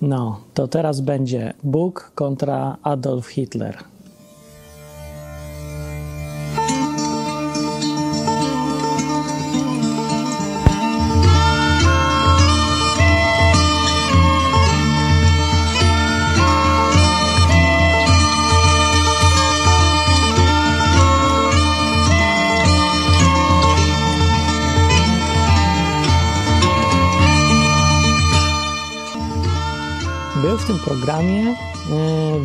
No, to teraz będzie Bóg kontra Adolf Hitler. Programie e,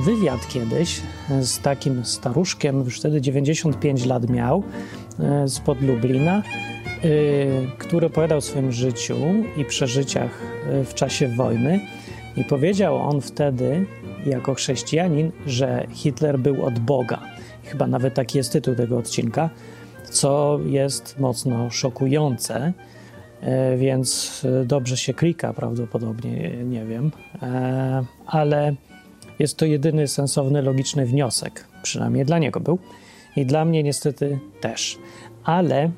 wywiad kiedyś z takim staruszkiem, już wtedy 95 lat miał, e, spod Lublina, e, który opowiadał o swoim życiu i przeżyciach w czasie wojny. I powiedział on wtedy, jako chrześcijanin, że Hitler był od Boga. Chyba nawet taki jest tytuł tego odcinka, co jest mocno szokujące więc dobrze się klika prawdopodobnie, nie wiem, ale jest to jedyny sensowny, logiczny wniosek, przynajmniej dla niego był i dla mnie niestety też. Ale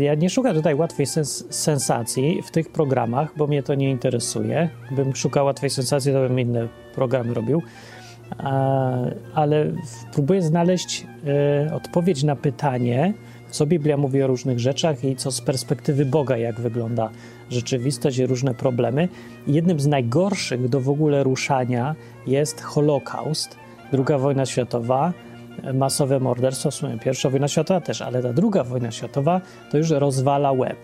ja nie szukam tutaj łatwej sens sensacji w tych programach, bo mnie to nie interesuje. Gdybym szukał łatwej sensacji, to bym inne programy robił. Ale próbuję znaleźć odpowiedź na pytanie, co Biblia mówi o różnych rzeczach i co z perspektywy Boga, jak wygląda rzeczywistość i różne problemy. jednym z najgorszych do w ogóle ruszania jest Holokaust, druga wojna światowa, masowe morderstwo, w sumie pierwsza wojna światowa też, ale ta druga wojna światowa to już rozwala łeb.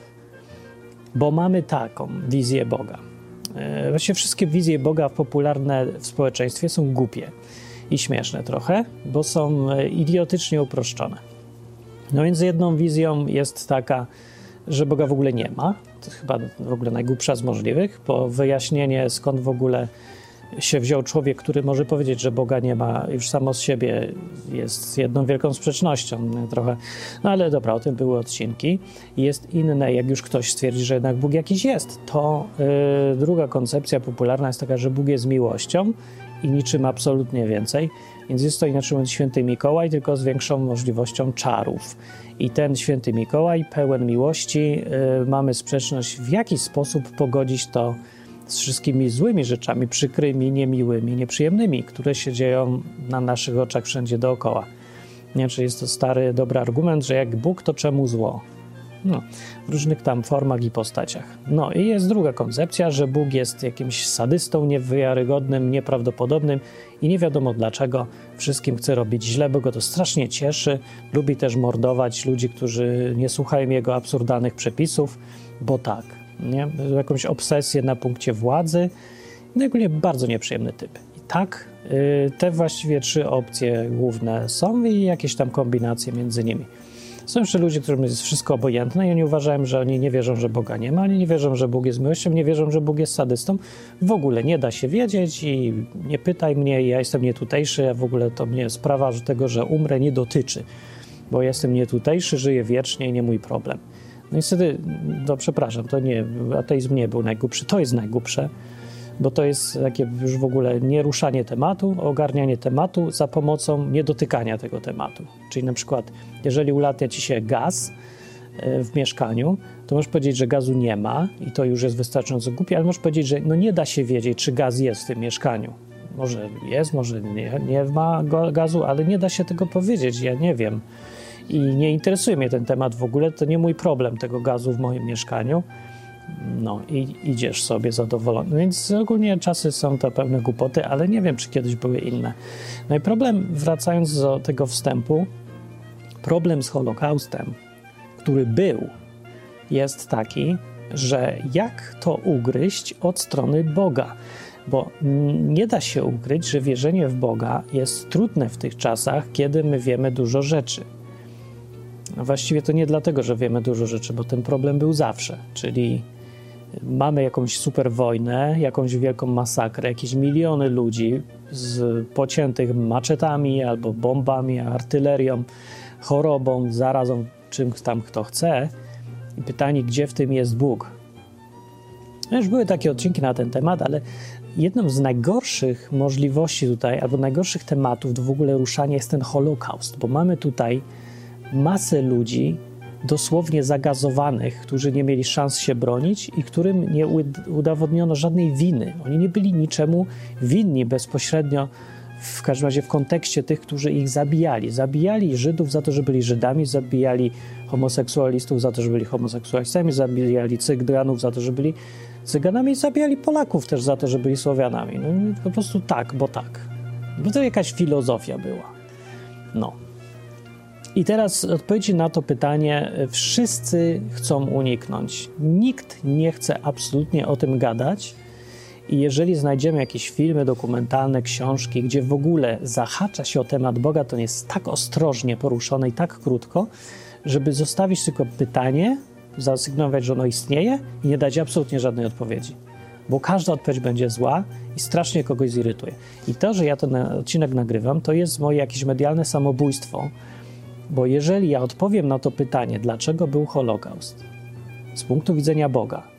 Bo mamy taką wizję Boga. E, właściwie wszystkie wizje Boga popularne w społeczeństwie są głupie i śmieszne trochę, bo są e, idiotycznie uproszczone. No więc jedną wizją jest taka, że Boga w ogóle nie ma. Chyba w ogóle najgłupsza z możliwych, bo wyjaśnienie skąd w ogóle się wziął człowiek, który może powiedzieć, że Boga nie ma już samo z siebie jest jedną wielką sprzecznością trochę. No ale dobra, o tym były odcinki. Jest inne, jak już ktoś stwierdzi, że jednak Bóg jakiś jest, to yy, druga koncepcja popularna jest taka, że Bóg jest miłością i niczym absolutnie więcej. Więc jest to inaczej mówiąc święty Mikołaj, tylko z większą możliwością czarów. I ten święty Mikołaj, pełen miłości, yy, mamy sprzeczność, w jaki sposób pogodzić to z wszystkimi złymi rzeczami, przykrymi, niemiłymi, nieprzyjemnymi, które się dzieją na naszych oczach wszędzie dookoła. Nie, czy jest to stary, dobry argument, że jak Bóg, to czemu zło? No, w różnych tam formach i postaciach. No i jest druga koncepcja, że Bóg jest jakimś sadystą niewiarygodnym, nieprawdopodobnym i nie wiadomo dlaczego wszystkim chce robić źle, bo go to strasznie cieszy. Lubi też mordować ludzi, którzy nie słuchają jego absurdalnych przepisów, bo tak, nie? jakąś obsesję na punkcie władzy. No ogólnie bardzo nieprzyjemny typ. I tak, y, te właściwie trzy opcje główne są i jakieś tam kombinacje między nimi. Są jeszcze ludzie, którym jest wszystko obojętne i oni uważają, że oni nie wierzą, że Boga nie ma, oni nie wierzą, że Bóg jest miłością, nie wierzą, że Bóg jest sadystą. W ogóle nie da się wiedzieć i nie pytaj mnie, ja jestem nietutejszy, a w ogóle to mnie sprawa że tego, że umrę nie dotyczy, bo jestem nietutejszy, żyję wiecznie i nie mój problem. No niestety, no przepraszam, to nie, ateizm nie był najgłupszy, to jest najgłupsze, bo to jest takie już w ogóle nieruszanie tematu, ogarnianie tematu za pomocą niedotykania tego tematu. Czyli na przykład, jeżeli ulatnia ci się gaz e, w mieszkaniu, to możesz powiedzieć, że gazu nie ma i to już jest wystarczająco głupie, ale możesz powiedzieć, że no nie da się wiedzieć, czy gaz jest w tym mieszkaniu. Może jest, może nie, nie ma gazu, ale nie da się tego powiedzieć, ja nie wiem. I nie interesuje mnie ten temat w ogóle, to nie mój problem tego gazu w moim mieszkaniu no i idziesz sobie zadowolony. Więc ogólnie czasy są to pewne głupoty, ale nie wiem, czy kiedyś były inne. No i problem, wracając do tego wstępu, problem z Holokaustem, który był, jest taki, że jak to ugryźć od strony Boga? Bo nie da się ukryć, że wierzenie w Boga jest trudne w tych czasach, kiedy my wiemy dużo rzeczy. Właściwie to nie dlatego, że wiemy dużo rzeczy, bo ten problem był zawsze, czyli mamy jakąś super wojnę, jakąś wielką masakrę, jakieś miliony ludzi z pociętych maczetami albo bombami, artylerią, chorobą, zarazą, czym tam kto chce. I pytanie, gdzie w tym jest Bóg? No już były takie odcinki na ten temat, ale jedną z najgorszych możliwości tutaj, albo najgorszych tematów do w ogóle ruszania jest ten Holokaust, bo mamy tutaj masę ludzi, dosłownie zagazowanych, którzy nie mieli szans się bronić i którym nie udowodniono żadnej winy. Oni nie byli niczemu winni bezpośrednio, w każdym razie w kontekście tych, którzy ich zabijali. Zabijali Żydów za to, że byli Żydami, zabijali homoseksualistów za to, że byli homoseksualistami, zabijali Cyganów za to, że byli Cyganami zabijali Polaków też za to, że byli Słowianami. No, po prostu tak, bo tak. Bo to jakaś filozofia była. No. I teraz odpowiedzi na to pytanie wszyscy chcą uniknąć. Nikt nie chce absolutnie o tym gadać. I jeżeli znajdziemy jakieś filmy dokumentalne, książki, gdzie w ogóle zahacza się o temat Boga, to jest tak ostrożnie poruszone i tak krótko, żeby zostawić tylko pytanie, zasygnować, że ono istnieje i nie dać absolutnie żadnej odpowiedzi. Bo każda odpowiedź będzie zła i strasznie kogoś zirytuje. I to, że ja ten odcinek nagrywam, to jest moje jakieś medialne samobójstwo, bo jeżeli ja odpowiem na to pytanie, dlaczego był Holokaust, z punktu widzenia Boga,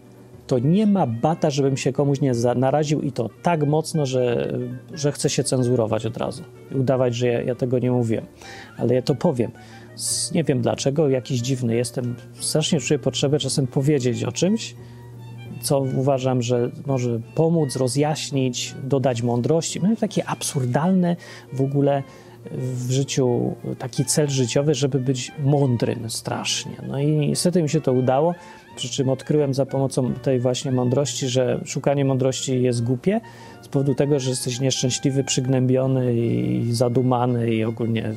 to nie ma bata, żebym się komuś nie naraził i to tak mocno, że, że chcę się cenzurować od razu. Udawać, że ja, ja tego nie mówiłem. Ale ja to powiem. Nie wiem dlaczego, jakiś dziwny jestem. Strasznie czuję potrzebę czasem powiedzieć o czymś, co uważam, że może pomóc, rozjaśnić, dodać mądrości. Mam takie absurdalne w ogóle w życiu taki cel życiowy, żeby być mądrym strasznie. No i niestety mi się to udało, przy czym odkryłem za pomocą tej właśnie mądrości, że szukanie mądrości jest głupie z powodu tego, że jesteś nieszczęśliwy, przygnębiony i zadumany i ogólnie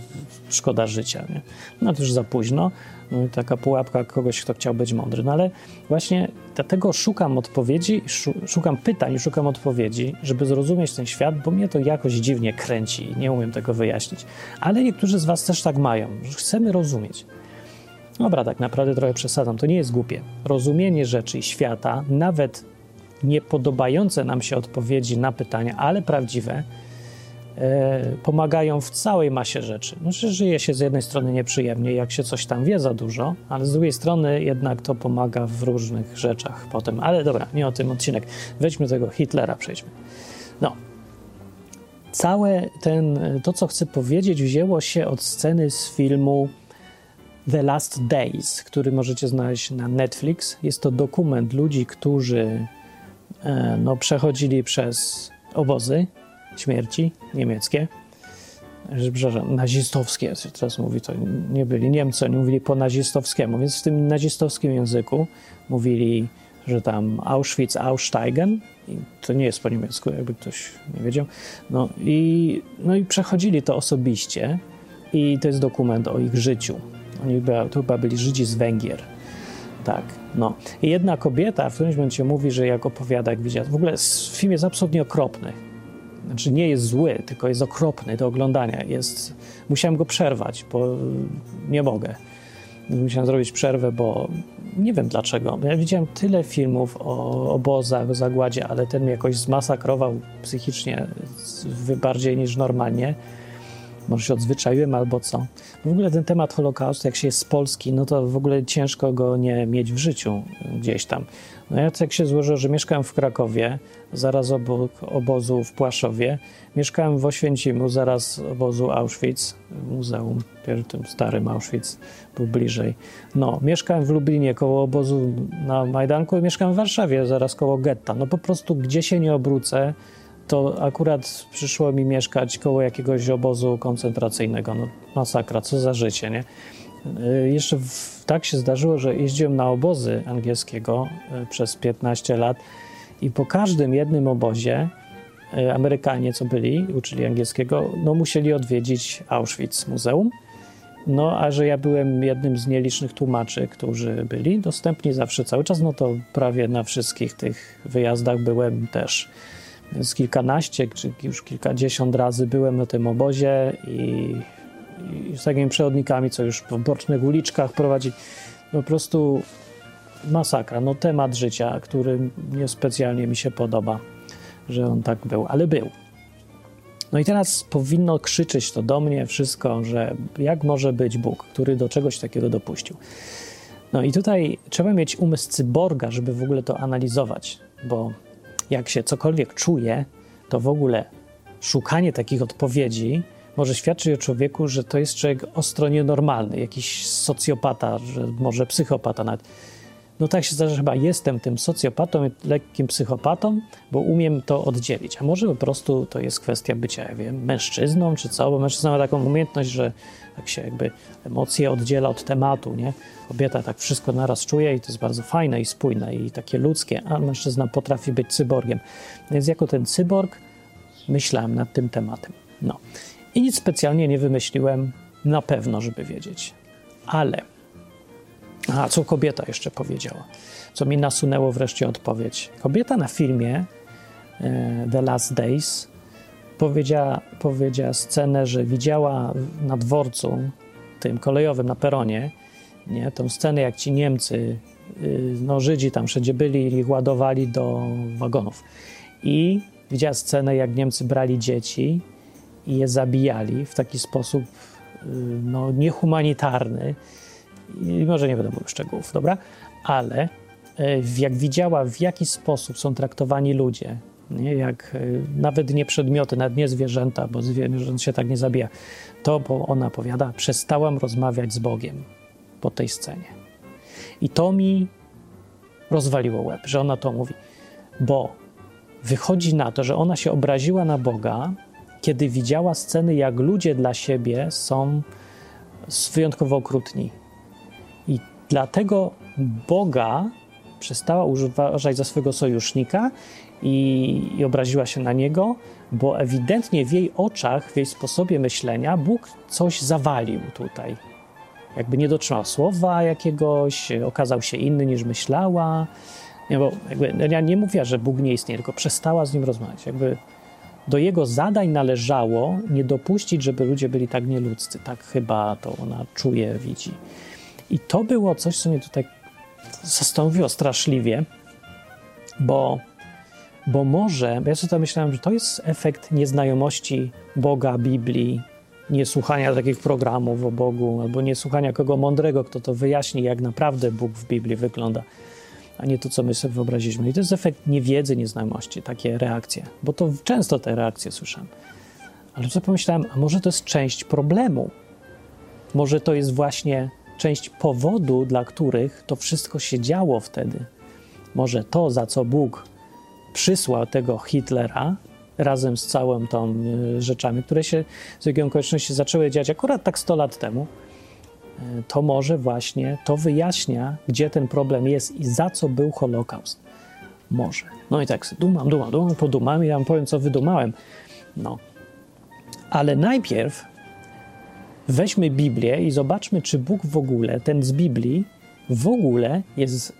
szkoda życia. Nie? No to już za późno. No, taka pułapka kogoś, kto chciał być mądry. No ale właśnie dlatego szukam odpowiedzi, szukam pytań, szukam odpowiedzi, żeby zrozumieć ten świat, bo mnie to jakoś dziwnie kręci i nie umiem tego wyjaśnić. Ale niektórzy z Was też tak mają, że chcemy rozumieć. Dobra, tak naprawdę trochę przesadzam, to nie jest głupie. Rozumienie rzeczy i świata, nawet niepodobające nam się odpowiedzi na pytania, ale prawdziwe, pomagają w całej masie rzeczy. Że żyje się z jednej strony nieprzyjemnie, jak się coś tam wie za dużo, ale z drugiej strony jednak to pomaga w różnych rzeczach potem. Ale dobra, nie o tym odcinek. Weźmy tego Hitlera, przejdźmy. No. Całe ten, to, co chcę powiedzieć, wzięło się od sceny z filmu The Last Days, który możecie znaleźć na Netflix. Jest to dokument ludzi, którzy e, no, przechodzili przez obozy śmierci niemieckie. Przepraszam, nazistowskie, teraz mówi to, nie byli Niemcy, oni mówili po nazistowskiemu, więc w tym nazistowskim języku mówili, że tam Auschwitz, Aussteigen, to nie jest po niemiecku, jakby ktoś nie wiedział, no i, no i przechodzili to osobiście i to jest dokument o ich życiu. Oni to chyba byli Żydzi z Węgier. Tak, no. I jedna kobieta w którymś momencie mówi, że jak opowiada, jak widziała, w ogóle film jest absolutnie okropny. Znaczy nie jest zły, tylko jest okropny do oglądania. Jest, musiałem go przerwać, bo nie mogę. Musiałem zrobić przerwę, bo nie wiem dlaczego. Ja widziałem tyle filmów o obozach, o zagładzie, ale ten mnie jakoś zmasakrował psychicznie bardziej niż normalnie może się odzwyczaiłem albo co. W ogóle ten temat Holokaustu, jak się jest z Polski, no to w ogóle ciężko go nie mieć w życiu gdzieś tam. No ja tak się złożyło, że mieszkałem w Krakowie, zaraz obok obozu w Płaszowie. Mieszkałem w Oświęcimiu, zaraz obozu Auschwitz, muzeum, tym starym Auschwitz był bliżej. No, mieszkałem w Lublinie koło obozu na Majdanku i mieszkałem w Warszawie, zaraz koło getta. No po prostu gdzie się nie obrócę, to akurat przyszło mi mieszkać koło jakiegoś obozu koncentracyjnego. No, masakra, co za życie, nie? Y, jeszcze w, tak się zdarzyło, że jeździłem na obozy angielskiego y, przez 15 lat i po każdym jednym obozie y, Amerykanie, co byli, uczyli angielskiego, no musieli odwiedzić Auschwitz Muzeum. No, a że ja byłem jednym z nielicznych tłumaczy, którzy byli dostępni zawsze cały czas, no to prawie na wszystkich tych wyjazdach byłem też. Więc kilkanaście czy już kilkadziesiąt razy byłem na tym obozie i, i z takimi przewodnikami, co już w bocznych uliczkach prowadzi. Po prostu masakra. No temat życia, który niespecjalnie mi się podoba, że on tak był, ale był. No i teraz powinno krzyczeć to do mnie wszystko, że jak może być Bóg, który do czegoś takiego dopuścił. No i tutaj trzeba mieć umysł cyborga, żeby w ogóle to analizować, bo jak się cokolwiek czuje, to w ogóle szukanie takich odpowiedzi może świadczyć o człowieku, że to jest człowiek ostro nienormalny, jakiś socjopata, że może psychopata nawet. No tak się zdarza, że chyba jestem tym socjopatą, lekkim psychopatą, bo umiem to oddzielić. A może po prostu to jest kwestia bycia, ja wiem, mężczyzną czy co, bo mężczyzna ma taką umiejętność, że tak się jakby emocje oddziela od tematu, nie? Kobieta tak wszystko naraz czuje i to jest bardzo fajne i spójne i takie ludzkie, a mężczyzna potrafi być cyborgiem. Więc jako ten cyborg myślałem nad tym tematem. No. I nic specjalnie nie wymyśliłem na pewno, żeby wiedzieć. Ale a co kobieta jeszcze powiedziała? Co mi nasunęło wreszcie odpowiedź. Kobieta na filmie e, The Last Days powiedziała, powiedziała scenę, że widziała na dworcu tym kolejowym, na peronie, nie, tą scenę, jak ci Niemcy, y, no Żydzi tam wszędzie byli i ich ładowali do wagonów. I widziała scenę, jak Niemcy brali dzieci i je zabijali w taki sposób y, no, niehumanitarny, i może nie będę mówił szczegółów, dobra? Ale e, jak widziała, w jaki sposób są traktowani ludzie, nie? jak e, nawet nie przedmioty, nawet nie zwierzęta, bo zwierzęta się tak nie zabija, to, bo ona powiada, przestałam rozmawiać z Bogiem po tej scenie. I to mi rozwaliło łeb, że ona to mówi, bo wychodzi na to, że ona się obraziła na Boga, kiedy widziała sceny, jak ludzie dla siebie są wyjątkowo okrutni, Dlatego Boga przestała uważać za swojego sojusznika i, i, obraziła się na niego, bo ewidentnie w jej oczach, w jej sposobie myślenia Bóg coś zawalił tutaj. Jakby nie dotrzymał słowa jakiegoś, okazał się inny niż myślała. Nie, bo jakby, no ja nie mówię, że Bóg nie istnieje, tylko przestała z nim rozmawiać. Jakby do jego zadań należało nie dopuścić, żeby ludzie byli tak nieludzcy. Tak chyba to ona czuje, widzi. I to było coś, co mnie tutaj zastanowiło straszliwie, bo, bo może, ja sobie myślałem, że to jest efekt nieznajomości Boga, Biblii, niesłuchania takich programów o Bogu, albo niesłuchania kogo mądrego, kto to wyjaśni, jak naprawdę Bóg w Biblii wygląda, a nie to, co my sobie wyobraziliśmy. I to jest efekt niewiedzy, nieznajomości, takie reakcje, bo to często te reakcje słyszałem. Ale sobie pomyślałem, a może to jest część problemu? Może to jest właśnie część powodu, dla których to wszystko się działo wtedy. Może to, za co Bóg przysłał tego Hitlera razem z całą tą y, rzeczami, które się z jakiej okoliczności zaczęły dziać akurat tak 100 lat temu, y, to może właśnie to wyjaśnia, gdzie ten problem jest i za co był Holokaust. Może. No i tak dumam, dumam, dumam, podumam i ja wam powiem, co wydumałem. No. Ale najpierw weźmy Biblię i zobaczmy, czy Bóg w ogóle, ten z Biblii, w ogóle jest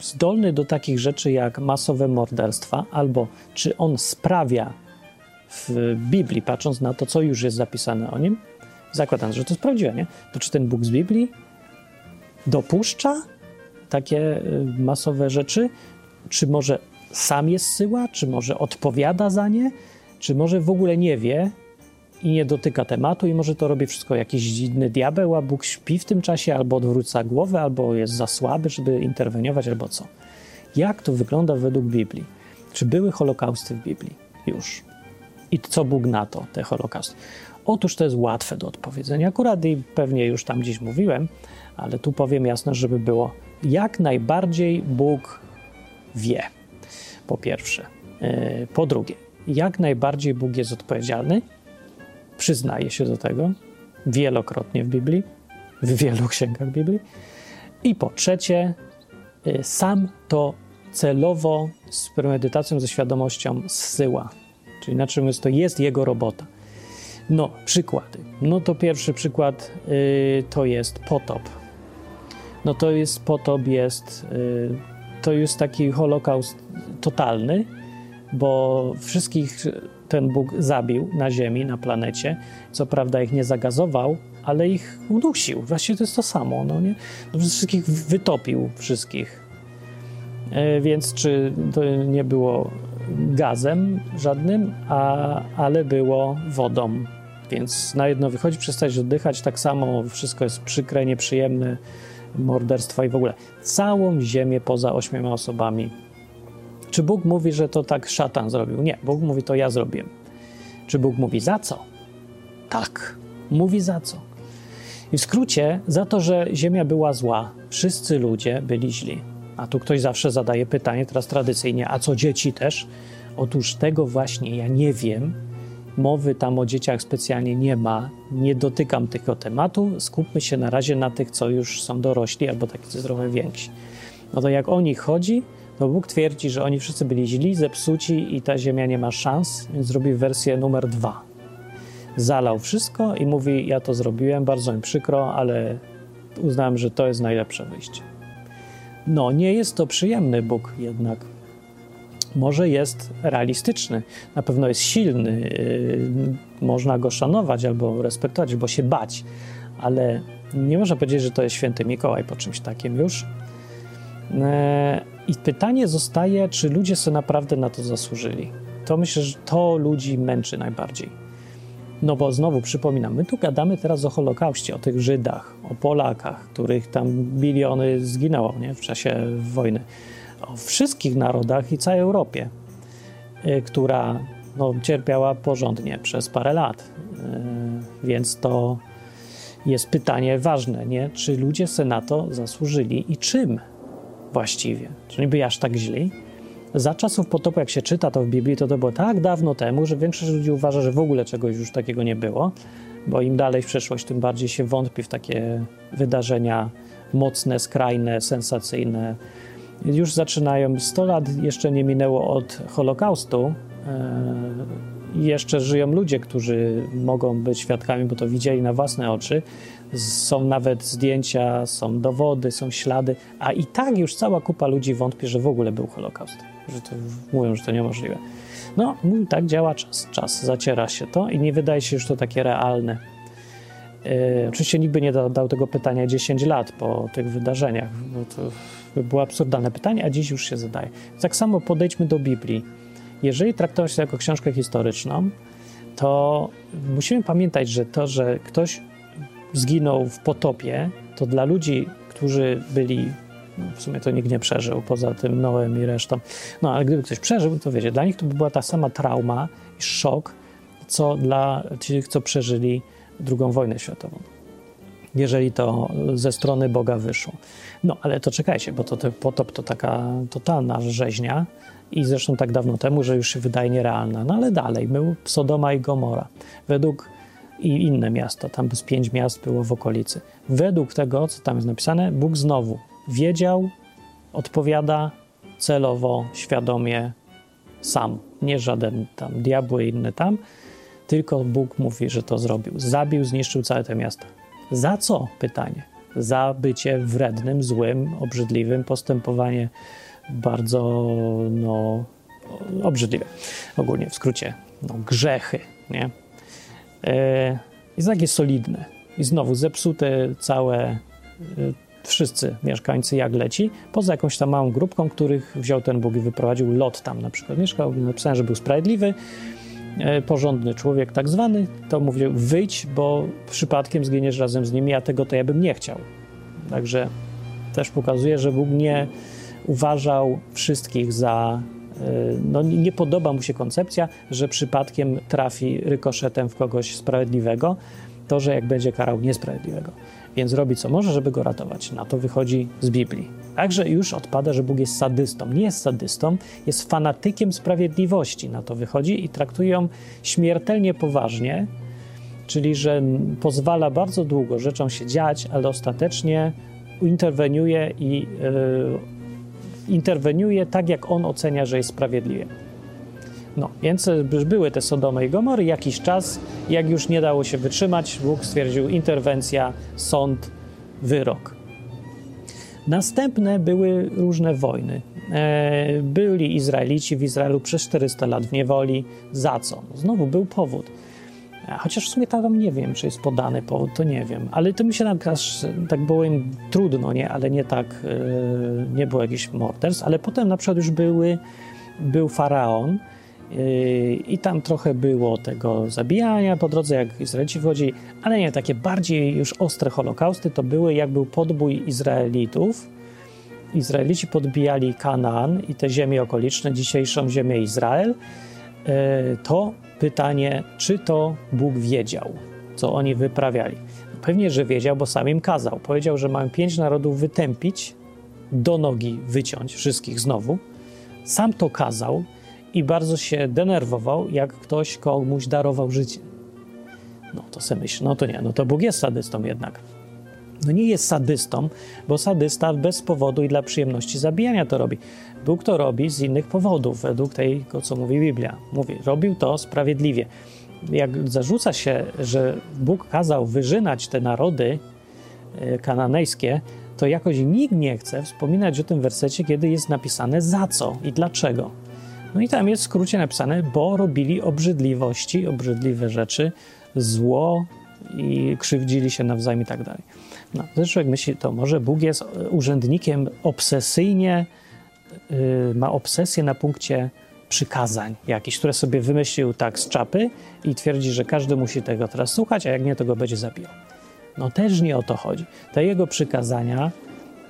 zdolny do takich rzeczy jak masowe morderstwa, albo czy on sprawia w Biblii, patrząc na to, co już jest zapisane o nim, zakładając, że to jest prawdziwe, nie? To czy ten Bóg z Biblii dopuszcza takie y, masowe rzeczy? Czy może sam je zsyła? Czy może odpowiada za nie? Czy może w ogóle nie wie i nie dotyka tematu i może to robi wszystko jakiś inny diabeł, a Bóg śpi w tym czasie albo odwróca głowę, albo jest za słaby, żeby interweniować, albo co. Jak to wygląda według Biblii? Czy były holokausty w Biblii? Już. I co Bóg na to, te holokausty? Otóż to jest łatwe do odpowiedzenia. Akurat i pewnie już tam gdzieś mówiłem, ale tu powiem jasno, żeby było jak najbardziej Bóg wie. Po pierwsze. E, po drugie, jak najbardziej Bóg jest odpowiedzialny przyznaje się do tego wielokrotnie w Biblii, w wielu księgach Biblii. I po trzecie, y, sam to celowo z premedytacją, ze świadomością zsyła. Czyli inaczej mówiąc, to jest jego robota. No, przykłady. No to pierwszy przykład yy, to jest potop. No to jest potop, jest yy, to jest taki holokaust totalny, bo wszystkich ten Bóg zabił na Ziemi, na planecie. Co prawda ich nie zagazował, ale ich udusił. Właściwie to jest to samo. No nie? Wszystkich wytopił, wszystkich. E, więc czy to nie było gazem żadnym, a, ale było wodą. Więc na jedno wychodzi, przestać oddychać, tak samo wszystko jest przykre, nieprzyjemne, morderstwa i w ogóle. Całą ziemię poza ośmioma osobami czy Bóg mówi, że to tak szatan zrobił? Nie, Bóg mówi, to ja zrobiłem. Czy Bóg mówi za co? Tak. Mówi za co? I w skrócie, za to, że Ziemia była zła, wszyscy ludzie byli źli. A tu ktoś zawsze zadaje pytanie, teraz tradycyjnie, a co dzieci też? Otóż tego właśnie ja nie wiem. Mowy tam o dzieciach specjalnie nie ma. Nie dotykam tego tematu. Skupmy się na razie na tych, co już są dorośli albo tacy trochę więksi. No to jak o nich chodzi, to Bóg twierdzi, że oni wszyscy byli źli, zepsuci i ta ziemia nie ma szans, więc zrobił wersję numer dwa. Zalał wszystko i mówi: Ja to zrobiłem, bardzo mi przykro, ale uznałem, że to jest najlepsze wyjście. No, nie jest to przyjemny Bóg jednak. Może jest realistyczny, na pewno jest silny, yy, można go szanować albo respektować, bo się bać, ale nie można powiedzieć, że to jest święty Mikołaj po czymś takim już. Yy, I pytanie zostaje, czy ludzie sobie naprawdę na to zasłużyli. To myślę, że to ludzi męczy najbardziej. No bo znowu przypominam, my tu gadamy teraz o Holokauście, o tych Żydach, o Polakach, których tam miliony zginęło nie? w czasie wojny, o wszystkich narodach i całej Europie, y, która no, cierpiała porządnie przez parę lat. Y, więc to jest pytanie ważne, nie? czy ludzie se na to zasłużyli i czym właściwie? Czy nie byli aż tak źli? Za czasów potopu, jak się czyta to w Biblii, to to było tak dawno temu, że większość ludzi uważa, że w ogóle czegoś już takiego nie było, bo im dalej w przeszłość, tym bardziej się wątpi w takie wydarzenia mocne, skrajne, sensacyjne. Już zaczynają, 100 lat jeszcze nie minęło od Holokaustu, i jeszcze żyją ludzie, którzy mogą być świadkami, bo to widzieli na własne oczy. Są nawet zdjęcia, są dowody, są ślady, a i tak już cała kupa ludzi wątpi, że w ogóle był Holokaust. Że to, mówią, że to niemożliwe. No, tak działa czas. Czas zaciera się to i nie wydaje się już to takie realne. Yy, oczywiście nikt by nie dał, tego pytania 10 lat po tych wydarzeniach, bo to by było absurdalne pytanie, a dziś już się zadaje. Tak samo podejdźmy do Biblii jeżeli traktować to jako książkę historyczną, to musimy pamiętać, że to, że ktoś zginął w potopie, to dla ludzi, którzy byli, w sumie to nikt nie przeżył, poza tym Noem i resztą, no ale gdyby ktoś przeżył, to wiecie, dla nich to by była ta sama trauma i szok, co dla tych, co przeżyli II wojnę światową. Jeżeli to ze strony Boga wyszło. No ale to czekajcie, bo to, to potop to taka totalna rzeźnia, i zresztą tak dawno temu, że już się wydaje nierealna. No ale dalej, był Sodoma i Gomora. Według i inne miasta, tam z pięć miast było w okolicy. Według tego, co tam jest napisane, Bóg znowu wiedział, odpowiada celowo, świadomie, sam. Nie żaden tam diabły inny tam, tylko Bóg mówi, że to zrobił. Zabił, zniszczył całe te miasta. Za co? Pytanie. Za bycie wrednym, złym, obrzydliwym, postępowanie bardzo no, obrzydliwe. Ogólnie w skrócie, no, grzechy, nie? E, jest takie solidne. I znowu zepsute całe e, wszyscy mieszkańcy jak leci, poza jakąś tam małą grupką, których wziął ten Bóg i wyprowadził. Lot tam na przykład mieszkał, napisałem, że był sprawiedliwy, e, porządny człowiek tak zwany, to mówił wyjdź, bo przypadkiem zginiesz razem z nimi, a tego to ja bym nie chciał. Także też pokazuje, że Bóg nie uważał wszystkich za. Y, no, nie podoba mu się koncepcja, że przypadkiem trafi rykoszetem w kogoś sprawiedliwego, to, że jak będzie karał niesprawiedliwego. Więc robi co może, żeby go ratować. Na to wychodzi z Biblii. Także już odpada, że Bóg jest sadystą. Nie jest sadystą, jest fanatykiem sprawiedliwości. Na to wychodzi i traktuje ją śmiertelnie poważnie, czyli że pozwala bardzo długo rzeczom się dziać, ale ostatecznie interweniuje i yy, interweniuje tak, jak on ocenia, że jest sprawiedliwie. No, więc już były te Sodomy i Gomory jakiś czas, jak już nie dało się wytrzymać, Bóg stwierdził interwencja, sąd, wyrok. Następne były różne wojny. E, byli Izraelici w Izraelu przez 400 lat w niewoli. Za co? Znowu był powód. Chociaż w sumie tam nie wiem, czy jest podany powód, to nie wiem. Ale to mi się tak, aż, tak było im trudno, nie? Ale nie tak, yy, nie było jakichś morderstw. Ale potem na przykład już były, był faraon yy, i tam trochę było tego zabijania po drodze, jak Izraelici wchodzili. Ale nie, takie bardziej już ostre holokausty to były, jak był podbój Izraelitów. Izraelici podbijali Kanaan i te ziemie okoliczne, dzisiejszą ziemię Izrael. Yy, to pytanie, czy to Bóg wiedział. co oni wyprawiali. Pewnie, że wiedział, bo sam im kazał. Powiedział, że mają pięć narodów wytępić, do nogi wyciąć wszystkich znowu. Sam to kazał i bardzo się denerwował, jak ktoś komuś darował życie. No to sobie myśl, no to nie, no to Bóg jest sadystą jednak. No nie jest sadystą, bo sadysta bez powodu i dla przyjemności zabijania to robi. Bóg to robi z innych powodów, według tego, co mówi Biblia. Mówi, robił to sprawiedliwie. Jak zarzuca się, że Bóg kazał wyżynać te narody e, kananejskie, to jakoś nikt nie chce wspominać o tym wersecie, kiedy jest napisane za co i dlaczego. No i tam jest w skrócie napisane, bo robili obrzydliwości, obrzydliwe rzeczy, zło i krzywdzili się nawzajem i tak dalej. No, człowiek myśli, to może Bóg jest urzędnikiem obsesyjnie, ma obsesję na punkcie przykazań jakichś, które sobie wymyślił tak z czapy i twierdzi, że każdy musi tego teraz słuchać, a jak nie, to go będzie zabijał. No też nie o to chodzi. Te jego przykazania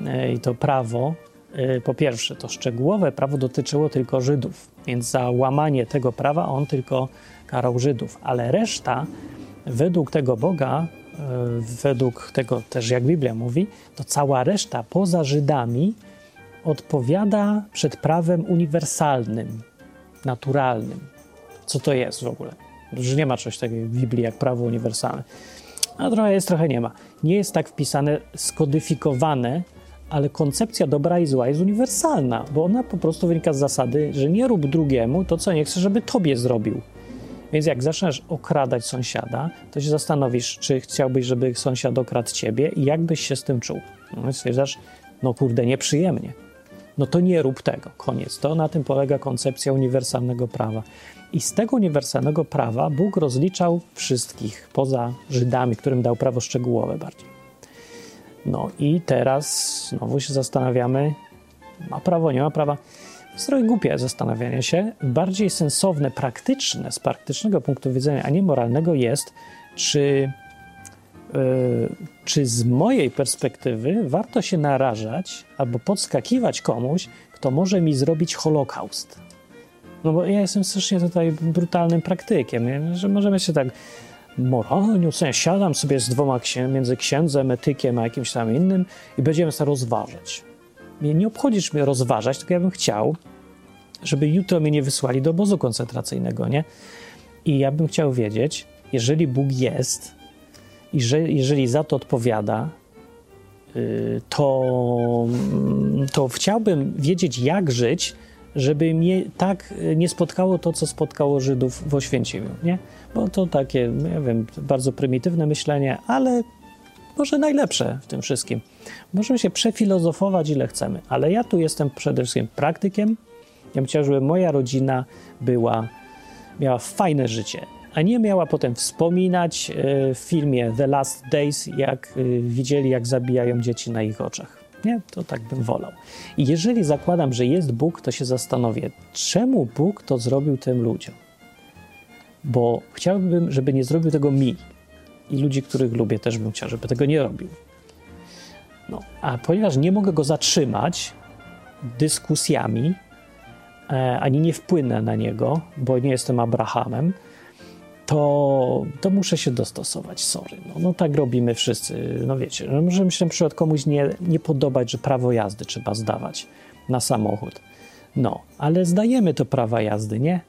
yy, i to prawo, yy, po pierwsze, to szczegółowe prawo dotyczyło tylko Żydów, więc za łamanie tego prawa on tylko karał Żydów, ale reszta według tego Boga, według tego też jak Biblia mówi, to cała reszta poza Żydami odpowiada przed prawem uniwersalnym, naturalnym. Co to jest w ogóle? Że nie ma czegoś takiego w Biblii jak prawo uniwersalne. A trochę jest, trochę nie ma. Nie jest tak wpisane, skodyfikowane, ale koncepcja dobra i zła jest uniwersalna, bo ona po prostu wynika z zasady, że nie rób drugiemu to, co nie chcesz, żeby tobie zrobił. Więc jak zaczynasz okradać sąsiada, to się zastanowisz, czy chciałbyś, żeby sąsiad okradł ciebie i jak byś się z tym czuł. No i stwierdzasz, no kurde, nieprzyjemnie. No to nie rób tego, koniec. To na tym polega koncepcja uniwersalnego prawa. I z tego uniwersalnego prawa Bóg rozliczał wszystkich, poza Żydami, którym dał prawo szczegółowe bardziej. No i teraz znowu się zastanawiamy, ma prawo, nie ma prawa. Trochę głupie zastanawianie się. Bardziej sensowne, praktyczne, z praktycznego punktu widzenia, a nie moralnego jest, czy, czy z mojej perspektywy warto się narażać albo podskakiwać komuś, kto może mi zrobić Holokaust. No bo ja jestem strasznie tutaj brutalnym praktykiem, że możemy się tak moralnie oceniać. Siadam sobie z dwoma księ między księdzem, etykiem a jakimś tam innym i będziemy sobie rozważać mnie nie obchodzisz mnie rozważać, tylko ja bym chciał, żeby jutro mnie nie wysłali do obozu koncentracyjnego, nie? I ja bym chciał wiedzieć, jeżeli Bóg jest i że, jeżeli za to odpowiada, y, to, mm, to chciałbym wiedzieć, jak żyć, żeby mnie tak nie spotkało to, co spotkało Żydów w Oświęcimiu, nie? Bo to takie, nie wiem, bardzo prymitywne myślenie, ale może najlepsze w tym wszystkim. Możemy się przefilozofować ile chcemy, ale ja tu jestem przede wszystkim praktykiem. Ja bym chciał, żeby moja rodzina była, miała fajne życie, a nie miała potem wspominać e, w filmie The Last Days, jak e, widzieli, jak zabijają dzieci na ich oczach. Nie, to tak bym wolał. I jeżeli zakładam, że jest Bóg, to się zastanowię, czemu Bóg to zrobił tym ludziom? Bo chciałbym, żeby nie zrobił tego mi, i ludzi, których lubię, też bym chciał, żeby tego nie robił. No, a ponieważ nie mogę go zatrzymać dyskusjami, e, ani nie wpłynę na niego, bo nie jestem Abrahamem, to, to muszę się dostosować, sorry. No, no tak robimy wszyscy, no wiecie, no może się na przykład komuś nie, nie podobać, że prawo jazdy trzeba zdawać na samochód. No, ale zdajemy to prawa jazdy, nie?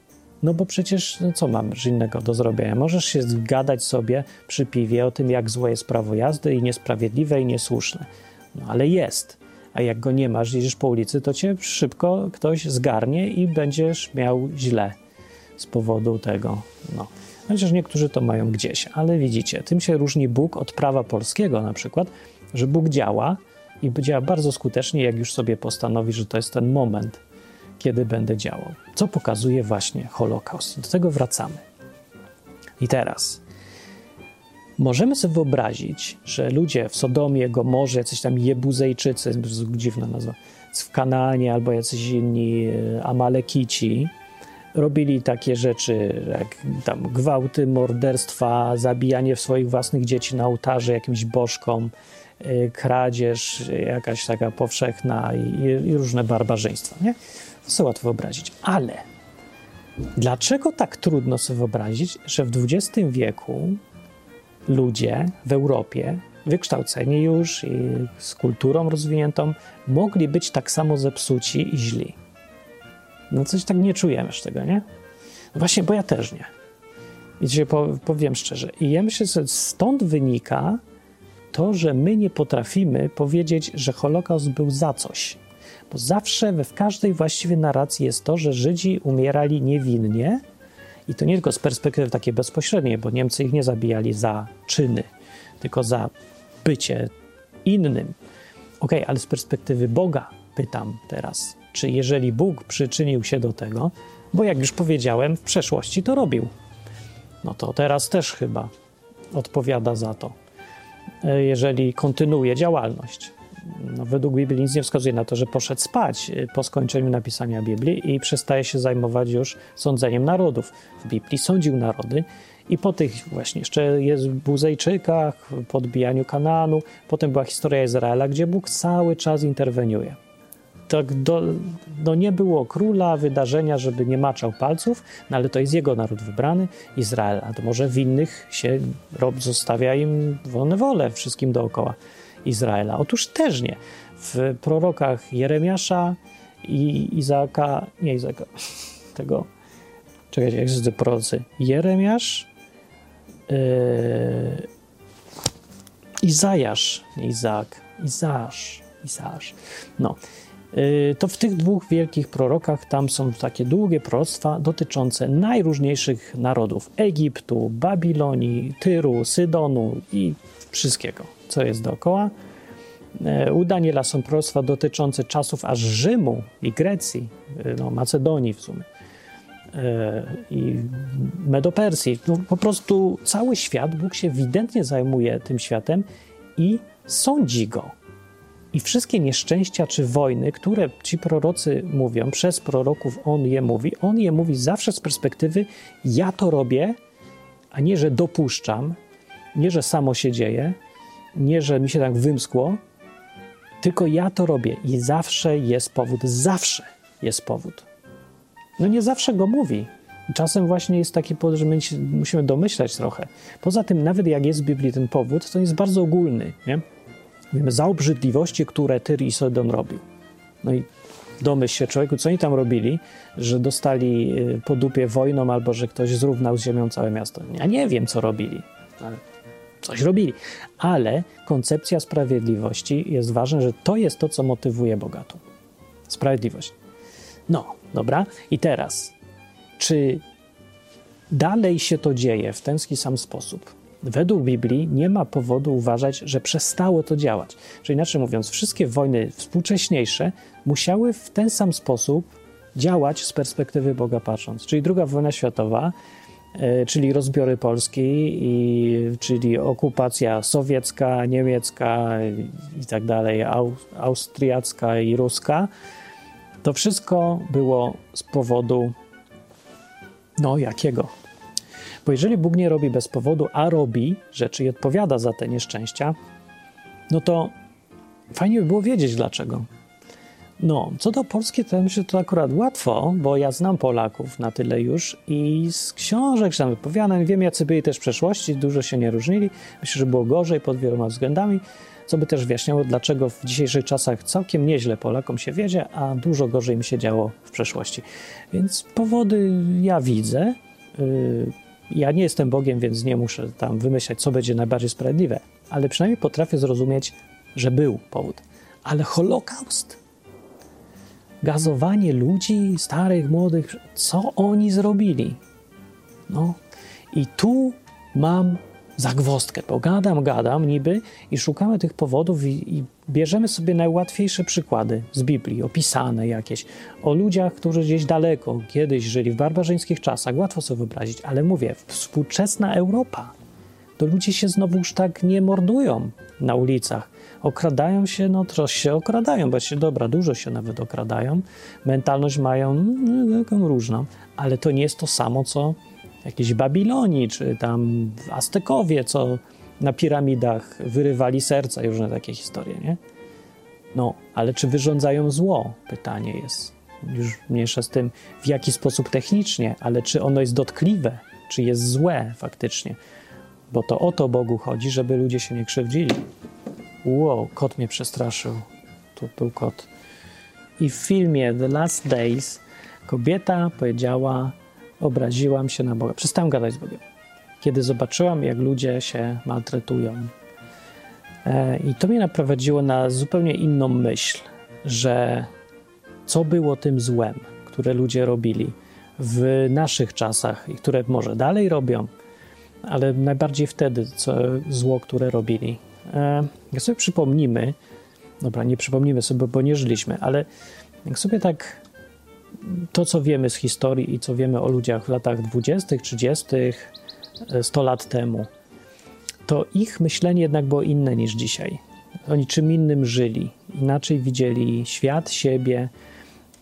No bo przecież no co mam innego do zrobienia? Możesz się zgadać sobie przy piwie o tym, jak złe jest prawo jazdy i niesprawiedliwe i niesłuszne. No ale jest. A jak go nie masz, jedziesz po ulicy, to cię szybko ktoś zgarnie i będziesz miał źle z powodu tego. No. Chociaż niektórzy to mają gdzieś, ale widzicie, tym się różni Bóg od prawa polskiego na przykład, że Bóg działa i działa bardzo skutecznie, jak już sobie postanowi, że to jest ten moment kiedy będę działał. Co pokazuje właśnie Holokaust. Do tego wracamy. I teraz możemy sobie wyobrazić, że ludzie w Sodomie, Gomorze, jacyś tam Jebuzejczycy, dziwna nazwa, w Kanaanie albo jacyś inni e, Amalekici, robili takie rzeczy jak tam gwałty, morderstwa, zabijanie swoich własnych dzieci na ołtarze jakimś bożkom, e, kradzież jakaś taka powszechna i, i różne barbarzyństwa, nie? To sobie łatwo wyobrazić. Ale dlaczego tak trudno sobie wyobrazić, że w XX wieku ludzie w Europie, wykształceni już i z kulturą rozwiniętą, mogli być tak samo zepsuci i źli. No coś tak nie czujemy z tego, nie? No właśnie, bo ja też nie. I dzisiaj powiem szczerze. I ja myślę, że stąd wynika to, że my nie potrafimy powiedzieć, że Holokaust był za coś. Bo zawsze we w każdej właściwie narracji jest to, że Żydzi umierali niewinnie i to nie tylko z perspektywy takiej bezpośredniej, bo Niemcy ich nie zabijali za czyny, tylko za bycie innym. Ok, ale z perspektywy Boga pytam teraz, czy jeżeli Bóg przyczynił się do tego, bo jak już powiedziałem, w przeszłości to robił, no to teraz też chyba odpowiada za to, e, jeżeli kontynuuje działalność. No, według Biblii nic nie wskazuje na to, że poszedł spać e, po skończeniu napisania Biblii i przestaje się zajmować już sądzeniem narodów. W Biblii sądził narody i po tych właśnie jeszcze jest w Buzejczykach, podbijaniu Kananu, potem była historia Izraela, gdzie Bóg cały czas interweniuje tak do, no nie było króla, wydarzenia, żeby nie maczał palców, no ale to jest jego naród wybrany, Izrael, a to może w innych się rob, zostawia im wolne wolę wszystkim dookoła Izraela. Otóż też nie. W prorokach Jeremiasza i Izaaka, nie Izaaka, tego, czekajcie, jak te prorocy? Jeremiasz, yy, Izajasz, nie Izaak, Izasz, Izasz. No, to w tych dwóch wielkich prorokach tam są takie długie proroctwa dotyczące najróżniejszych narodów: Egiptu, Babilonii, Tyru, Sydonu i wszystkiego, co jest dookoła. Y, u Daniela są proroctwa dotyczące czasów aż Rzymu i Grecji, y, no, Macedonii w sumie i Medopersji. No, po prostu cały świat, Bóg się ewidentnie zajmuje tym światem i sądzi go i wszystkie nieszczęścia czy wojny, które ci prorocy mówią, przez proroków on je mówi, on je mówi zawsze z perspektywy ja to robię, a nie, że dopuszczam, nie, że samo się dzieje, nie, że mi się tak wymskło, tylko ja to robię i zawsze jest powód, zawsze jest powód. No nie zawsze go mówi. Czasem właśnie jest taki powód, że my musimy domyślać trochę. Poza tym, nawet jak jest w Biblii ten powód, to jest bardzo ogólny, nie? Mówimy, za obrzydliwości, które Tyr i Sodom robił. No i domyśl się człowieku, co oni tam robili, że dostali y, po dupie wojną albo że ktoś zrównał z ziemią całe miasto. Ja nie wiem, co robili, ale coś robili. Ale koncepcja sprawiedliwości jest ważna, że to jest to, co motywuje bogatą. Sprawiedliwość. No, dobra. I teraz, czy dalej się to dzieje w ten sam sposób? Według Biblii nie ma powodu uważać, że przestało to działać. Czyli inaczej mówiąc, wszystkie wojny współcześniejsze musiały w ten sam sposób działać z perspektywy Boga patrząc. Czyli druga wojna światowa, e, czyli rozbiory Polski, i, czyli okupacja sowiecka, niemiecka i tak dalej, austriacka i ruska, to wszystko było z powodu, no jakiego? Bo jeżeli Bóg nie robi bez powodu, a robi rzeczy i odpowiada za te nieszczęścia, no to fajnie by było wiedzieć dlaczego. No, co do Polski, to myślę, że to akurat łatwo, bo ja znam Polaków na tyle już i z książek, czy tam wypowiadań, wiem, jacy byli też w przeszłości, dużo się nie różnili. Myślę, że było gorzej pod wieloma względami, co by też wyjaśniało, dlaczego w dzisiejszych czasach całkiem nieźle Polakom się wiedzie, a dużo gorzej im się działo w przeszłości. Więc powody ja widzę. Yy, ja nie jestem Bogiem, więc nie muszę tam wymyślać, co będzie najbardziej sprawiedliwe, ale przynajmniej potrafię zrozumieć, że był powód. Ale Holokaust? Gazowanie ludzi, starych, młodych, co oni zrobili? No, i tu mam zagwostkę, bo gadam, gadam niby i szukamy tych powodów i, i, bierzemy sobie najłatwiejsze przykłady z Biblii, opisane jakieś, o ludziach, którzy gdzieś daleko kiedyś żyli w barbarzyńskich czasach, łatwo sobie wyobrazić, ale mówię, współczesna Europa, to ludzie się znowu już tak nie mordują na ulicach. Okradają się, no troszkę się okradają, bo się dobra, dużo się nawet okradają. Mentalność mają no, taką różną, ale to nie jest to samo, co jakiejś Babilonii, czy tam Aztekowie, co na piramidach wyrywali serca i różne takie historie, nie? No, ale czy wyrządzają zło? Pytanie jest. Już mniejsza z tym, w jaki sposób technicznie, ale czy ono jest dotkliwe, czy jest złe faktycznie. bo to o to Bogu chodzi, żeby ludzie się nie krzywdzili. Wow, kot mnie przestraszył. Tu był kot. I w filmie The Last Days kobieta powiedziała: Obraziłam się na Boga. Przestałem gadać z Bogiem. Kiedy zobaczyłam, jak ludzie się maltretują. E, I to mnie naprowadziło na zupełnie inną myśl, że co było tym złem, które ludzie robili w naszych czasach i które może dalej robią, ale najbardziej wtedy co, zło, które robili. E, jak sobie przypomnimy, dobra, nie przypomnimy sobie, bo nie żyliśmy, ale jak sobie tak to, co wiemy z historii i co wiemy o ludziach w latach 20., 30., 100 lat temu, to ich myślenie jednak było inne niż dzisiaj. Oni czym innym żyli, inaczej widzieli świat, siebie.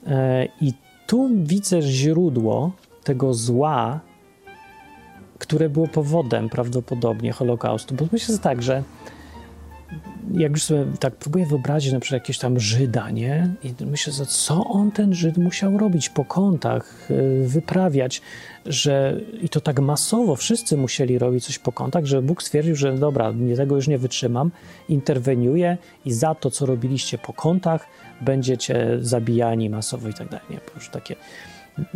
E, I tu widzę źródło tego zła, które było powodem prawdopodobnie Holokaustu. Bo myślę że tak, że jak już sobie tak próbuję wyobrazić na przykład jakiegoś tam Żyda, nie? I myślę, że co on ten Żyd musiał robić po kątach, y, wyprawiać, że i to tak masowo wszyscy musieli robić coś po kątach, że Bóg stwierdził, że dobra, tego już nie wytrzymam, interweniuje i za to, co robiliście po kątach, będziecie zabijani masowo i tak dalej. Nie, już takie, y,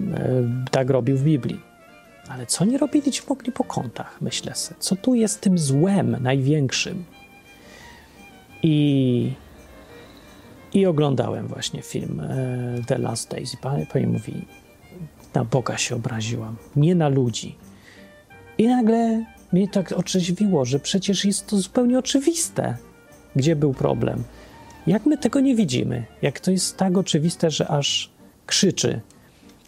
tak robił w Biblii. Ale co nie robili ci mogli po kątach, myślę sobie. Co tu jest tym złem największym? I, i oglądałem właśnie film e, The Last Days. I pani, pani mówi, na Boga się obraziłam, nie na ludzi. I nagle mnie tak otrzeźwiło, że przecież jest to zupełnie oczywiste, gdzie był problem. Jak my tego nie widzimy? Jak to jest tak oczywiste, że aż krzyczy,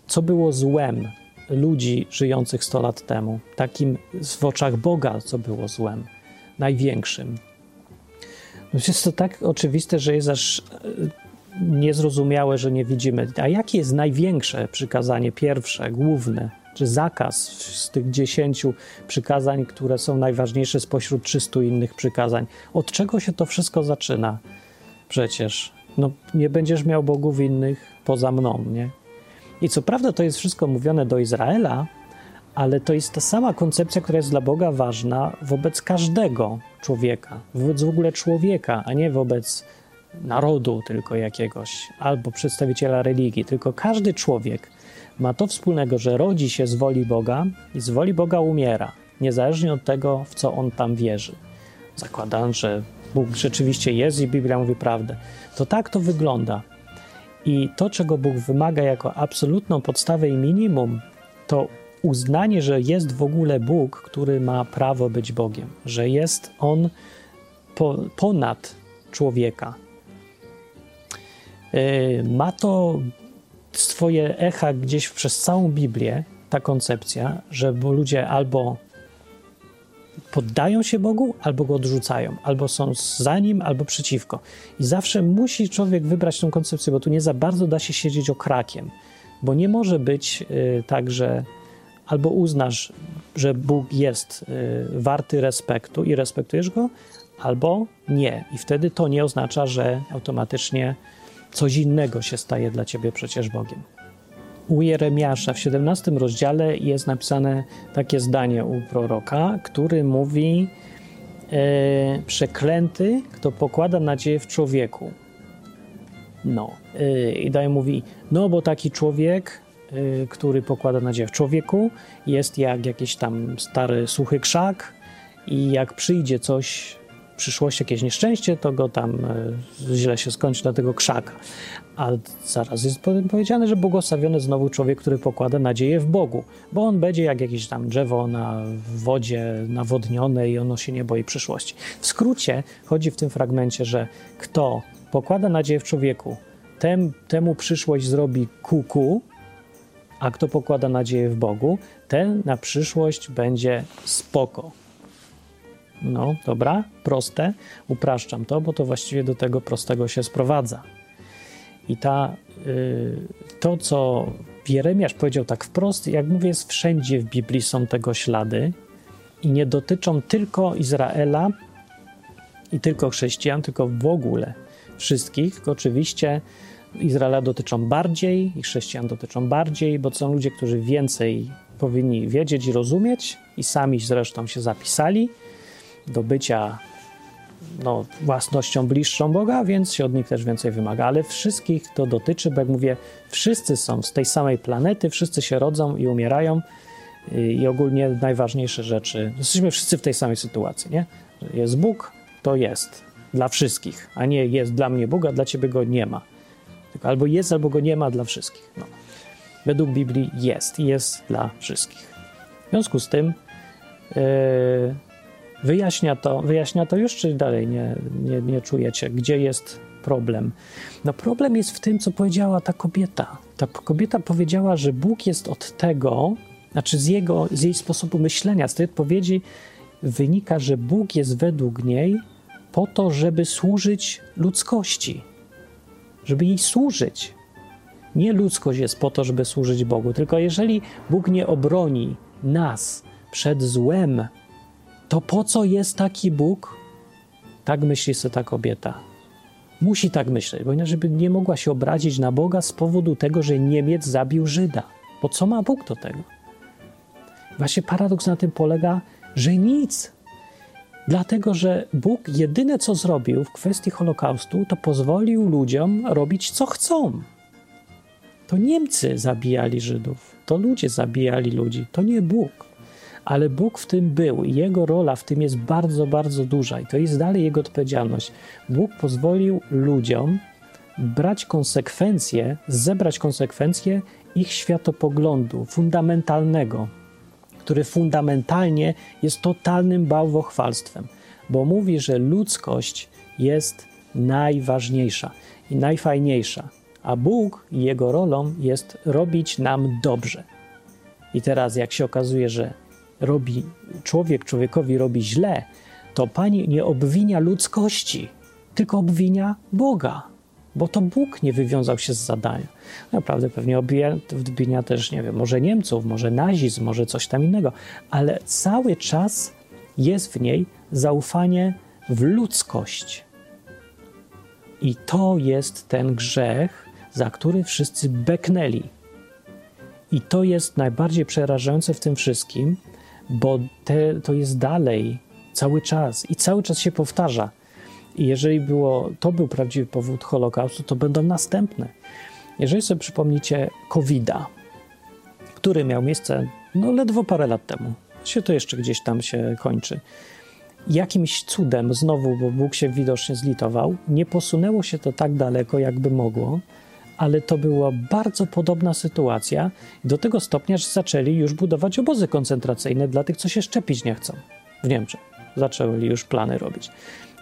co było złem ludzi żyjących 100 lat temu, takim w oczach Boga, co było złem, największym. Jest to tak oczywiste, że jest aż e, niezrozumiałe, że nie widzimy. A jakie jest największe przykazanie, pierwsze, główne, czy zakaz z tych dziesięciu przykazań, które są najważniejsze spośród 300 innych przykazań? Od czego się to wszystko zaczyna? Przecież no, nie będziesz miał bogów innych poza mną, nie? I co prawda to jest wszystko mówione do Izraela, ale to jest ta sama koncepcja, która jest dla Boga ważna wobec każdego człowieka, wobec w ogóle człowieka, a nie wobec narodu tylko jakiegoś albo przedstawiciela religii, tylko każdy człowiek ma to wspólnego, że rodzi się z woli Boga i z woli Boga umiera, niezależnie od tego, w co on tam wierzy. Zakładam, że Bóg rzeczywiście jest i Biblia mówi prawdę. To tak to wygląda. I to, czego Bóg wymaga jako absolutną podstawę i minimum, to uznanie, że jest w ogóle Bóg, który ma prawo być Bogiem, że jest On po, ponad człowieka. Yy, ma to swoje echa gdzieś przez całą Biblię, ta koncepcja, że ludzie albo poddają się Bogu, albo go odrzucają, albo są za nim, albo przeciwko. I zawsze musi człowiek wybrać tą koncepcję, bo tu nie za bardzo da się siedzieć okrakiem, bo nie może być yy, tak, że albo uznasz, że Bóg jest y, warty respektu i respektujesz go, albo nie. I wtedy to nie oznacza, że automatycznie coś innego się staje dla ciebie przecież Bogiem. U Jeremiasza w 17 rozdziale jest napisane takie zdanie u proroka, który mówi: e, Przeklęty, kto pokłada nadzieję w człowieku. No. E, I dalej mówi: No, bo taki człowiek Y, który pokłada nadzieję w człowieku, jest jak jakiś tam stary, suchy krzak i jak przyjdzie coś, w przyszłości jakieś nieszczęście, to go tam y, źle się skończy dla tego krzaka. A zaraz jest powiedziane, że błogosławiony znowu człowiek, który pokłada nadzieję w Bogu, bo on będzie jak jakieś tam drzewo na wodzie nawodnione i ono się nie boi przyszłości. W skrócie chodzi w tym fragmencie, że kto pokłada nadzieję w człowieku, tem, temu przyszłość zrobi kuku, a kto pokłada nadzieję w Bogu, ten na przyszłość będzie spoko. No, dobra, proste. Upraszczam to, bo to właściwie do tego prostego się sprowadza. I ta, yy, to, co Jeremiasz powiedział tak wprost, jak mówię, jest wszędzie w Biblii są tego ślady i nie dotyczą tylko Izraela i tylko chrześcijan, tylko w ogóle wszystkich. Oczywiście Izraela dotyczą bardziej i chrześcijan dotyczą bardziej, bo są ludzie, którzy więcej powinni wiedzieć i rozumieć, i sami zresztą się zapisali do bycia no, własnością bliższą Boga, więc się od nich też więcej wymaga. Ale wszystkich to dotyczy, bo jak mówię, wszyscy są z tej samej planety, wszyscy się rodzą i umierają i ogólnie najważniejsze rzeczy. Jesteśmy wszyscy w tej samej sytuacji, nie? Jest Bóg, to jest dla wszystkich, a nie jest dla mnie Bóg, a dla ciebie go nie ma. Tylko albo jest, albo go nie ma dla wszystkich. No. Według Biblii jest i jest dla wszystkich. W związku z tym yy, wyjaśnia, to, wyjaśnia to już, czy dalej nie, nie, nie czujecie, gdzie jest problem? No problem jest w tym, co powiedziała ta kobieta. Ta kobieta powiedziała, że Bóg jest od tego, znaczy z, jego, z jej sposobu myślenia, z tej odpowiedzi wynika, że Bóg jest według niej po to, żeby służyć ludzkości, żeby jej służyć. Nie ludzkość jest po to, żeby służyć Bogu, tylko jeżeli Bóg nie obroni nas przed złem, to po co jest taki Bóg? Tak myśli sobie ta kobieta. Musi tak myśleć, bo inaczej by nie mogła się obrazić na Boga z powodu tego, że Niemiec zabił Żyda. Bo co ma Bóg do tego? Właśnie paradoks na tym polega, że nic. Dlatego, że Bóg jedyne co zrobił w kwestii Holokaustu, to pozwolił ludziom robić co chcą. To Niemcy zabijali Żydów, to ludzie zabijali ludzi, to nie Bóg. Ale Bóg w tym był i jego rola w tym jest bardzo, bardzo duża i to jest dalej jego odpowiedzialność. Bóg pozwolił ludziom brać konsekwencje, zebrać konsekwencje ich światopoglądu fundamentalnego, który fundamentalnie jest totalnym bałwochwalstwem, bo mówi, że ludzkość jest najważniejsza i najfajniejsza, a Bóg i jego rolą jest robić nam dobrze. I teraz, jak się okazuje, że robi człowiek człowiekowi robi źle, to Pani nie obwinia ludzkości, tylko obwinia Boga bo to Bóg nie wywiązał się z zadania. Naprawdę pewnie obwinia też, nie wiem, może Niemców, może nazizm, może coś tam innego, ale cały czas jest w niej zaufanie w ludzkość. I to jest ten grzech, za który wszyscy beknęli. I to jest najbardziej przerażające w tym wszystkim, bo te, to jest dalej cały czas i cały czas się powtarza. I jeżeli było, to był prawdziwy powód Holokaustu, to będą następne. Jeżeli sobie przypomnicie COVID-a, który miał miejsce no, ledwo parę lat temu, się to jeszcze gdzieś tam się kończy. Jakimś cudem, znowu, bo Bóg się widocznie zlitował, nie posunęło się to tak daleko, jakby mogło, ale to była bardzo podobna sytuacja do tego stopnia, że zaczęli już budować obozy koncentracyjne dla tych, co się szczepić nie chcą w Niemczech. Zaczęli już plany robić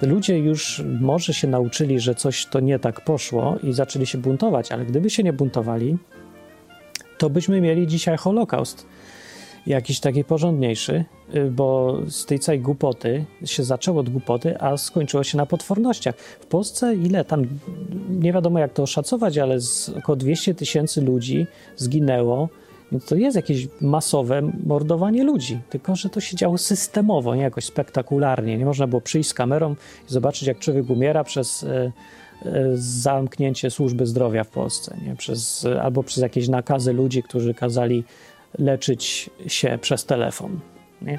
ludzie już może się nauczyli, że coś to nie tak poszło i zaczęli się buntować, ale gdyby się nie buntowali, to byśmy mieli dzisiaj Holokaust jakiś taki porządniejszy, y, bo z tej całej głupoty się zaczęło od głupoty, a skończyło się na potwornościach. W Polsce ile tam, nie wiadomo jak to oszacować, ale około 200 tysięcy ludzi zginęło więc to jest jakieś masowe mordowanie ludzi, tylko że to się działo systemowo, nie jakoś spektakularnie. Nie można było przyjść z kamerą i zobaczyć, jak człowiek umiera przez e, e, zamknięcie służby zdrowia w Polsce, nie? Przez, albo przez jakieś nakazy ludzi, którzy kazali leczyć się przez telefon. Nie?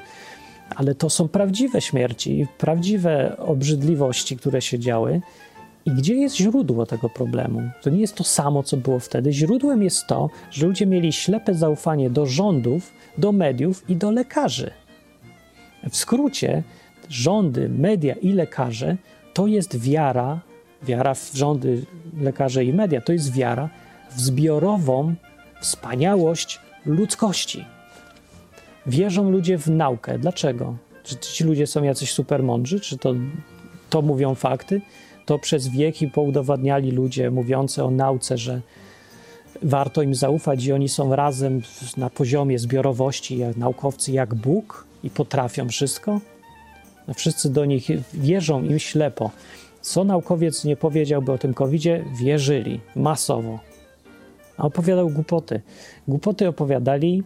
Ale to są prawdziwe śmierci, prawdziwe obrzydliwości, które się działy. I gdzie jest źródło tego problemu? To nie jest to samo, co było wtedy. Źródłem jest to, że ludzie mieli ślepe zaufanie do rządów, do mediów i do lekarzy. W skrócie, rządy, media i lekarze to jest wiara, wiara w rządy, lekarze i media, to jest wiara w zbiorową wspaniałość ludzkości. Wierzą ludzie w naukę. Dlaczego? Czy ci ludzie są jacyś super mądrzy? Czy to, to mówią fakty? To przez wieki poudowadniali ludzie mówiący o nauce, że warto im zaufać i oni są razem na poziomie zbiorowości, jak naukowcy, jak Bóg i potrafią wszystko. No, wszyscy do nich wierzą im ślepo. Co naukowiec nie powiedziałby o tym COVID-zie, wierzyli masowo. A opowiadał głupoty. Głupoty opowiadali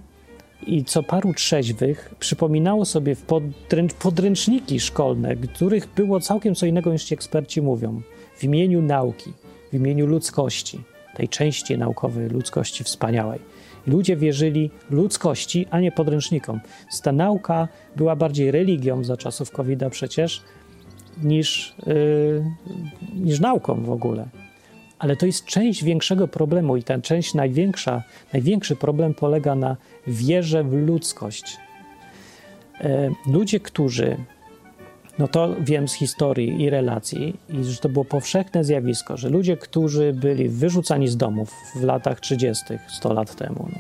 i co paru trzeźwych przypominało sobie w podręcz, podręczniki szkolne, których było całkiem co innego niż ci eksperci mówią. W imieniu nauki, w imieniu ludzkości, tej części naukowej ludzkości wspaniałej. Ludzie wierzyli ludzkości, a nie podręcznikom. Ta nauka była bardziej religią za czasów COVID-a przecież niż, yy, niż nauką w ogóle. Ale to jest część większego problemu i ta część największa, największy problem polega na wierze w ludzkość. Yy, ludzie, którzy no to wiem z historii i relacji, i że to było powszechne zjawisko, że ludzie, którzy byli wyrzucani z domów w latach 30., 100 lat temu, no,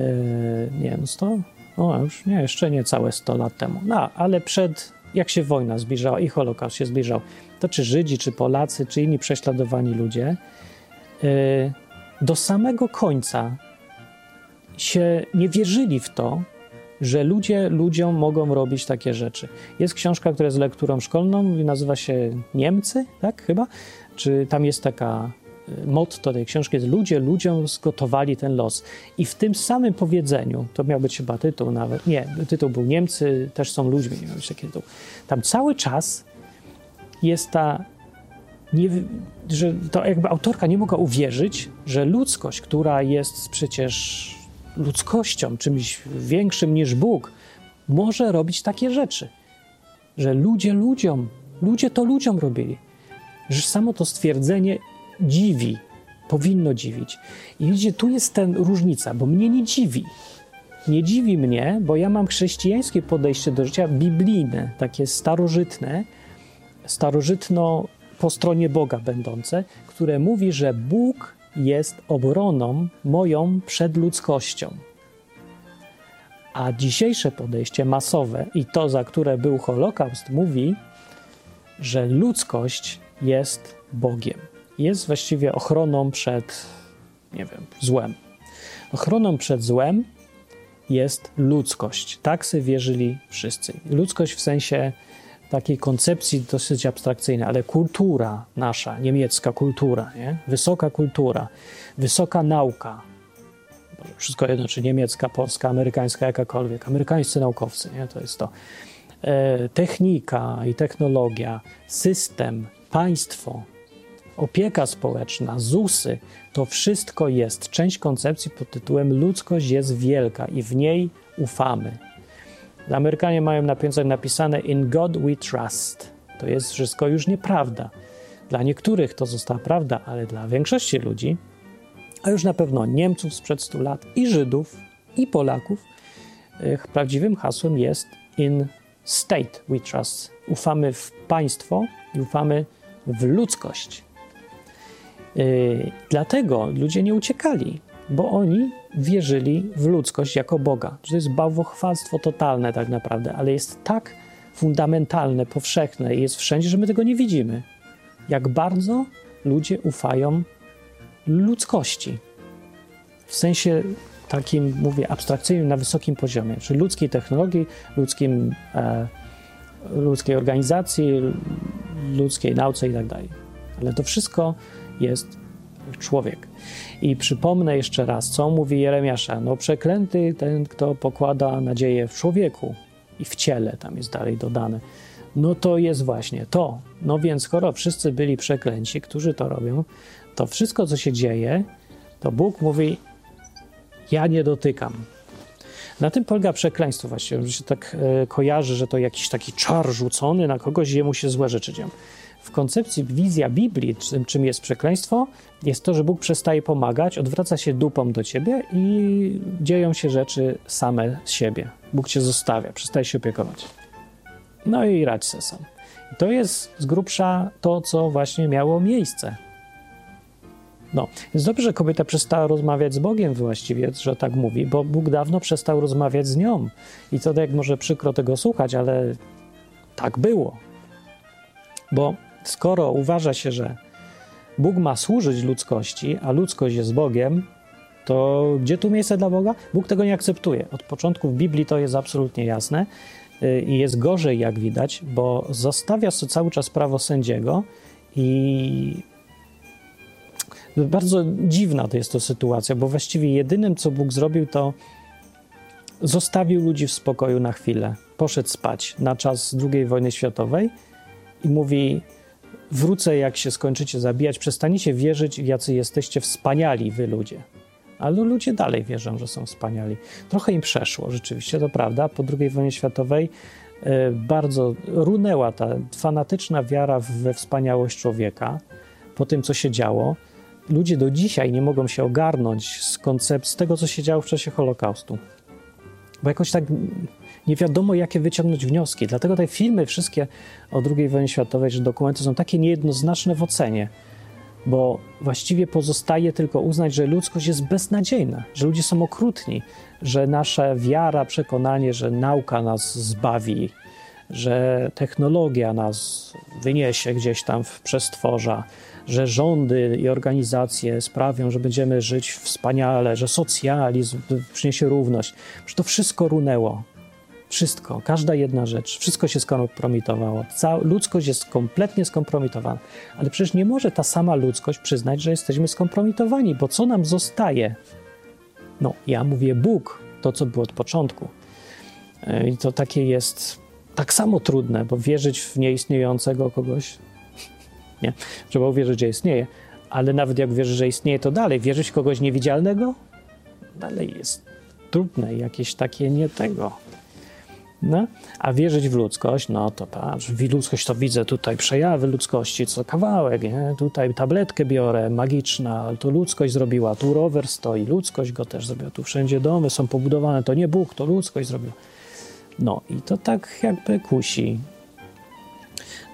yy, nie wiem, 100? No już nie, jeszcze nie całe 100 lat temu, no, ale przed, jak się wojna zbliżała i Holokaust się zbliżał, to czy Żydzi, czy Polacy, czy inni prześladowani ludzie, yy, do samego końca się nie wierzyli w to, że ludzie ludziom mogą robić takie rzeczy. Jest książka, która jest lekturą szkolną nazywa się Niemcy, tak chyba? Czy tam jest taka y, motto tej książki jest ludzie ludziom zgotowali ten los. I w tym samym powiedzeniu, to miał być chyba tytuł nawet, nie, tytuł był Niemcy też są ludźmi, nie miał być taki tytuł. Tam cały czas jest ta, nie, że to jakby autorka nie mogła uwierzyć, że ludzkość, która jest przecież ludzkością, czymś większym niż Bóg, może robić takie rzeczy. Że ludzie ludziom, ludzie to ludziom robili. Że samo to stwierdzenie dziwi, powinno dziwić. I widzicie, tu jest ten różnica, bo mnie nie dziwi. Nie dziwi mnie, bo ja mam chrześcijańskie podejście do życia biblijne, takie starożytne, starożytno po stronie Boga będące, które mówi, że Bóg jest obroną moją przed ludzkością. A dzisiejsze podejście masowe i to, za które był Holokaust, mówi, że ludzkość jest Bogiem. Jest właściwie ochroną przed, nie wiem, złem. Ochroną przed złem jest ludzkość. Tak sobie wierzyli wszyscy. Ludzkość w sensie takiej koncepcji dosyć abstrakcyjnej, ale kultura nasza, niemiecka kultura, nie? wysoka kultura, wysoka nauka, wszystko jedno, czy niemiecka, polska, amerykańska, jakakolwiek, amerykańscy naukowcy, nie? to jest to. E, technika i technologia, system, państwo, opieka społeczna, ZUSy, to wszystko jest część koncepcji pod tytułem ludzkość jest wielka i w niej ufamy. Amerykanie mają na pięcach napisane In God we trust. To jest wszystko już nieprawda. Dla niektórych to została prawda, ale dla większości ludzi, a już na pewno Niemców sprzed 100 lat i Żydów i Polaków, prawdziwym hasłem jest In state we trust. Ufamy w państwo i ufamy w ludzkość. Yy, dlatego ludzie nie uciekali bo oni wierzyli w ludzkość jako Boga. To jest bałwochwalstwo totalne tak naprawdę, ale jest tak fundamentalne, powszechne i jest wszędzie, że my tego nie widzimy. Jak bardzo ludzie ufają ludzkości. W sensie takim, mówię, abstrakcyjnym, na wysokim poziomie, czyli ludzkiej technologii, ludzkim, e, ludzkiej organizacji, ludzkiej nauce i tak dalej. Ale to wszystko jest człowiek. I przypomnę jeszcze raz, co mówi Jeremiasza. No przeklęty ten, kto pokłada nadzieję w człowieku i w ciele, tam jest dalej dodane. No to jest właśnie to. No więc skoro wszyscy byli przeklęci, którzy to robią, to wszystko, co się dzieje, to Bóg mówi, ja nie dotykam. Na tym polega przekleństwo właściwie, że się tak e, kojarzy, że to jakiś taki czar rzucony na kogoś i jemu się złe rzeczy dzieją w koncepcji wizja Biblii, czym, jest przekleństwo, jest to, że Bóg przestaje pomagać, odwraca się dupą do ciebie i dzieją się rzeczy same z siebie. Bóg cię zostawia, przestaje się opiekować. No i radź se sam. I to jest z grubsza to, co właśnie miało miejsce. No, jest dobrze, że kobieta przestała rozmawiać z Bogiem właściwie, że tak mówi, bo Bóg dawno przestał rozmawiać z nią. I to tak może przykro tego słuchać, ale tak było. Bo skoro uważa się, że Bóg ma służyć ludzkości, a ludzkość jest Bogiem, to gdzie tu miejsce dla Boga? Bóg tego nie akceptuje. Od początku w Biblii to jest absolutnie jasne y, i jest gorzej, jak widać, bo zostawia cały czas prawo sędziego i bardzo dziwna to jest to sytuacja, bo właściwie jedynym, co Bóg zrobił, to zostawił ludzi w spokoju na chwilę. Poszedł spać na czas II wojny światowej i mówi: Wrócę, jak się skończycie zabijać, przestaniecie wierzyć, jacy jesteście wspaniali wy ludzie. ale ludzie dalej wierzą, że są wspaniali. Trochę im przeszło, rzeczywiście, to prawda. Po II wojnie światowej e, bardzo runęła ta fanatyczna wiara we wspaniałość człowieka po tym, co się działo. Ludzie do dzisiaj nie mogą się ogarnąć z koncepcji tego, co się działo w czasie Holokaustu. Bo jakoś tak nie wiadomo, jakie wyciągnąć wnioski. Dlatego te filmy wszystkie o II wojnie światowej, że dokumenty są takie niejednoznaczne w ocenie bo właściwie pozostaje tylko uznać, że ludzkość jest beznadziejna, że ludzie są okrutni, że nasza wiara, przekonanie, że nauka nas zbawi, że technologia nas wyniesie gdzieś tam w przestworza, że rządy i organizacje sprawią, że będziemy żyć wspaniale, że socjalizm przyniesie równość, że to wszystko runęło. Wszystko, każda jedna rzecz, wszystko się skompromitowało. Cała ludzkość jest kompletnie skompromitowana. Ale przecież nie może ta sama ludzkość przyznać, że jesteśmy skompromitowani, bo co nam zostaje? No, ja mówię Bóg, to co było od początku. E, I to takie jest tak samo trudne, bo wierzyć w nieistniejącego kogoś, nie, trzeba uwierzyć, że istnieje, ale nawet jak wierzysz, że istnieje, to dalej wierzyć w kogoś niewidzialnego, dalej jest trudne, jakieś takie nie tego. No, a wierzyć w ludzkość, no to patrz, w ludzkość to widzę tutaj przejawy ludzkości, co kawałek, nie? tutaj tabletkę biorę, magiczna, to ludzkość zrobiła, tu rower stoi, ludzkość go też zrobiła, tu wszędzie domy są pobudowane, to nie Bóg, to ludzkość zrobiła. No i to tak jakby kusi.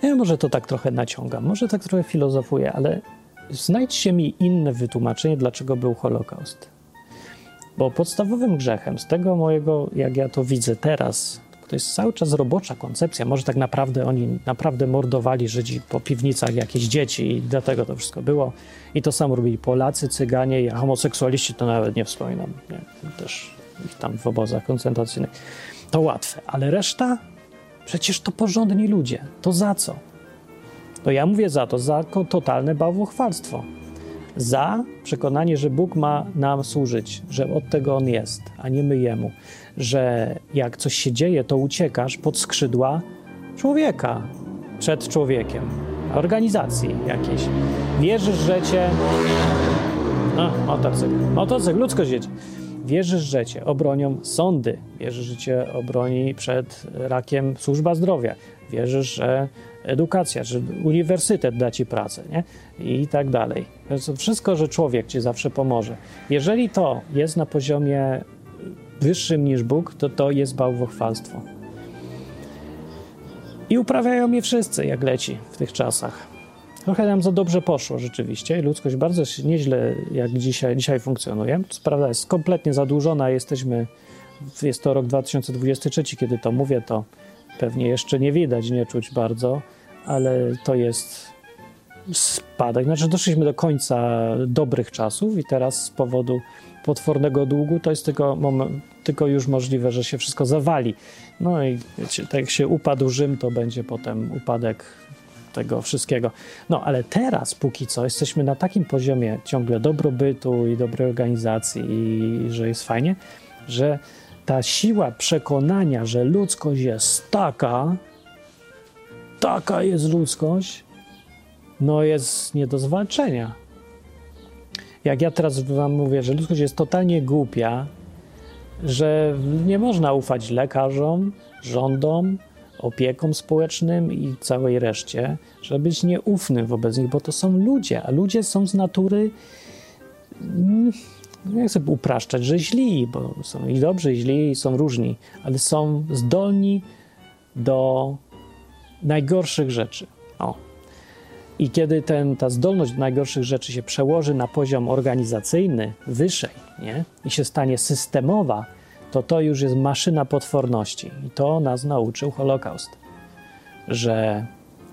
Ja może to tak trochę naciągam, może tak trochę filozofuję, ale znajdźcie mi inne wytłumaczenie, dlaczego był Holokaust. Bo podstawowym grzechem, z tego mojego, jak ja to widzę teraz, to jest cały czas robocza koncepcja. Może tak naprawdę oni naprawdę mordowali Żydzi po piwnicach jakieś dzieci i dlatego to wszystko było. I to samo robili Polacy, Cyganie, a homoseksualiści to nawet nie wspominam. Nie? Też ich tam w obozach koncentracyjnych. To łatwe, ale reszta? Przecież to porządni ludzie. To za co? To ja mówię za to, za totalne bałwochwalstwo. Za przekonanie, że Bóg ma nam służyć, że od tego On jest, a nie my Jemu że jak coś się dzieje, to uciekasz pod skrzydła człowieka, przed człowiekiem, organizacji jakiejś. Wierzysz, że cię. No, motocykl. Motocykl, ludzkość jedzie. Wierzysz, że cię obronią sądy. Wierzysz, że cię obroni przed rakiem służba zdrowia. Wierzysz, że edukacja, że uniwersytet da ci pracę, nie? I tak dalej. Wszystko, że człowiek ci zawsze pomoże. Jeżeli to jest na poziomie wyższym niż Bóg, to to jest bałwochwalstwo. I uprawiają je wszyscy, jak leci w tych czasach. Trochę nam za dobrze poszło rzeczywiście. Ludzkość bardzo nieźle jak dzisiaj, dzisiaj funkcjonuje. Co prawda jest kompletnie zadłużona. Jesteśmy, jest to rok 2023, kiedy to mówię, to pewnie jeszcze nie widać, nie czuć bardzo, ale to jest spadek. Znaczy doszliśmy do końca dobrych czasów i teraz z powodu potwornego długu, to jest tylko, moment, tylko już możliwe, że się wszystko zawali. No i wiecie, tak jak się upadł Rzym, to będzie potem upadek tego wszystkiego. No ale teraz, póki co, jesteśmy na takim poziomie ciągle dobrobytu i dobrej organizacji, i że jest fajnie, że ta siła przekonania, że ludzkość jest taka, taka jest ludzkość, no jest nie do zwalczenia jak ja teraz wam mówię, że ludzkość jest totalnie głupia, że nie można ufać lekarzom, rządom, opiekom społecznym i całej reszcie, żeby być nieufnym wobec nich, bo to są ludzie, a ludzie są z natury, mm, nie chcę upraszczać, że źli, bo są i dobrzy, i źli, i są różni, ale są zdolni do najgorszych rzeczy. O, i kiedy ten, ta zdolność do najgorszych rzeczy się przełoży na poziom organizacyjny, wyżej, nie? i się stanie systemowa, to to już jest maszyna potworności. I to nas nauczył Holokaust, że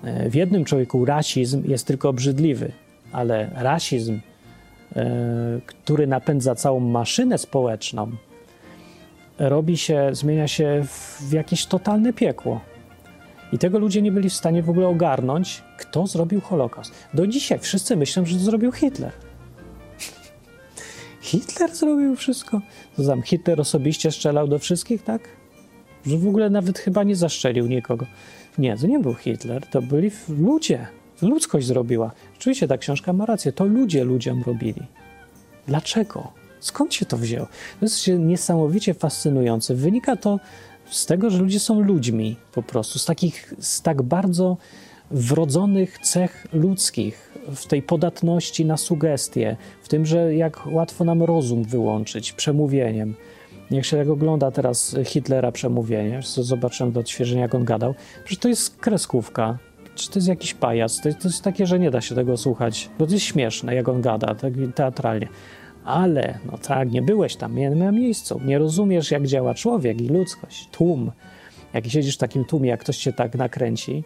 e, w jednym człowieku rasizm jest tylko obrzydliwy, ale rasizm, e, który napędza całą maszynę społeczną, robi się, zmienia się w jakieś totalne piekło. I tego ludzie nie byli w stanie w ogóle ogarnąć, kto zrobił Holokaust. Do dzisiaj wszyscy myślą, że to zrobił Hitler. Hitler zrobił wszystko. To tam Hitler osobiście strzelał do wszystkich, tak? Że w ogóle nawet chyba nie zaszczelił nikogo. Nie, to nie był Hitler, to byli ludzie. Ludzkość zrobiła. Oczywiście ta książka ma rację, to ludzie ludziom robili. Dlaczego? Skąd się to wzięło? To jest niesamowicie fascynujące. Wynika to z tego, że ludzie są ludźmi po prostu, z takich, z tak bardzo wrodzonych cech ludzkich, w tej podatności na sugestie, w tym, że jak łatwo nam rozum wyłączyć przemówieniem. Jak się jak ogląda teraz Hitlera przemówienie, zobaczyłem do odświeżenia, jak on gadał, że to jest kreskówka, czy to jest jakiś pajac, to to jest takie, że nie da się tego słuchać, bo to jest śmieszne, jak on gada, tak teatralnie. Ale, no tak, nie byłeś tam, nie na miejscu, nie rozumiesz, jak działa człowiek i ludzkość, tłum. Jak siedzisz w takim tłumie, jak ktoś cię tak nakręci,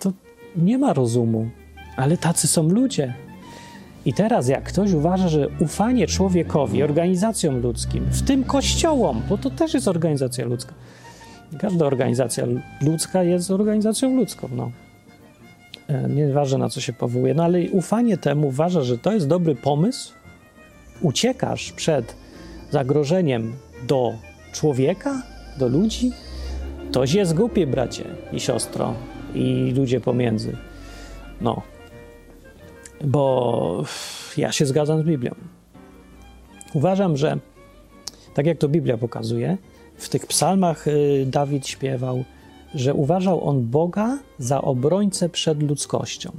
to nie ma rozumu. Ale tacy są ludzie. I teraz, jak ktoś uważa, że ufanie człowiekowi, organizacjom ludzkim, w tym kościołom, bo to też jest organizacja ludzka, każda organizacja ludzka jest organizacją ludzką, no. E, nieważne na co się powołuje, no ale ufanie temu uważa, że to jest dobry pomysł, uciekasz przed zagrożeniem do człowieka, do ludzi, to jest głupie, bracie i siostro i ludzie pomiędzy. No. Bo ja się zgadzam z Biblią. Uważam, że tak jak to Biblia pokazuje, w tych psalmach y, Dawid śpiewał, że uważał on Boga za obrońcę przed ludzkością.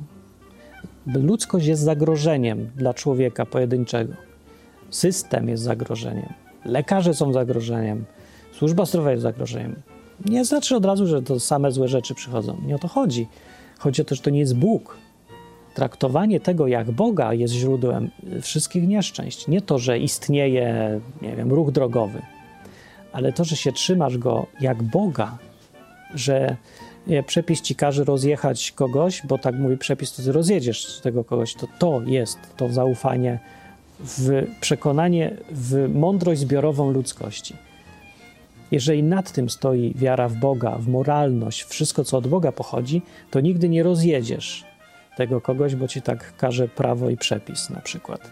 Ludzkość jest zagrożeniem dla człowieka pojedynczego. System jest zagrożeniem. Lekarze są zagrożeniem. Służba zdrowia jest zagrożeniem. Nie znaczy od razu, że to same złe rzeczy przychodzą. Nie o to chodzi. Chodzi o to, że to nie jest Bóg. Traktowanie tego jak Boga jest źródłem wszystkich nieszczęść. Nie to, że istnieje, nie wiem, ruch drogowy, ale to, że się trzymasz go jak Boga, że przepis ci każe rozjechać kogoś, bo tak mówi przepis, to ty rozjedziesz tego kogoś, to to jest to zaufanie w przekonanie w mądrość zbiorową ludzkości. Jeżeli nad tym stoi wiara w Boga, w moralność, wszystko co od Boga pochodzi, to nigdy nie rozjedziesz tego kogoś, bo ci tak każe prawo i przepis na przykład.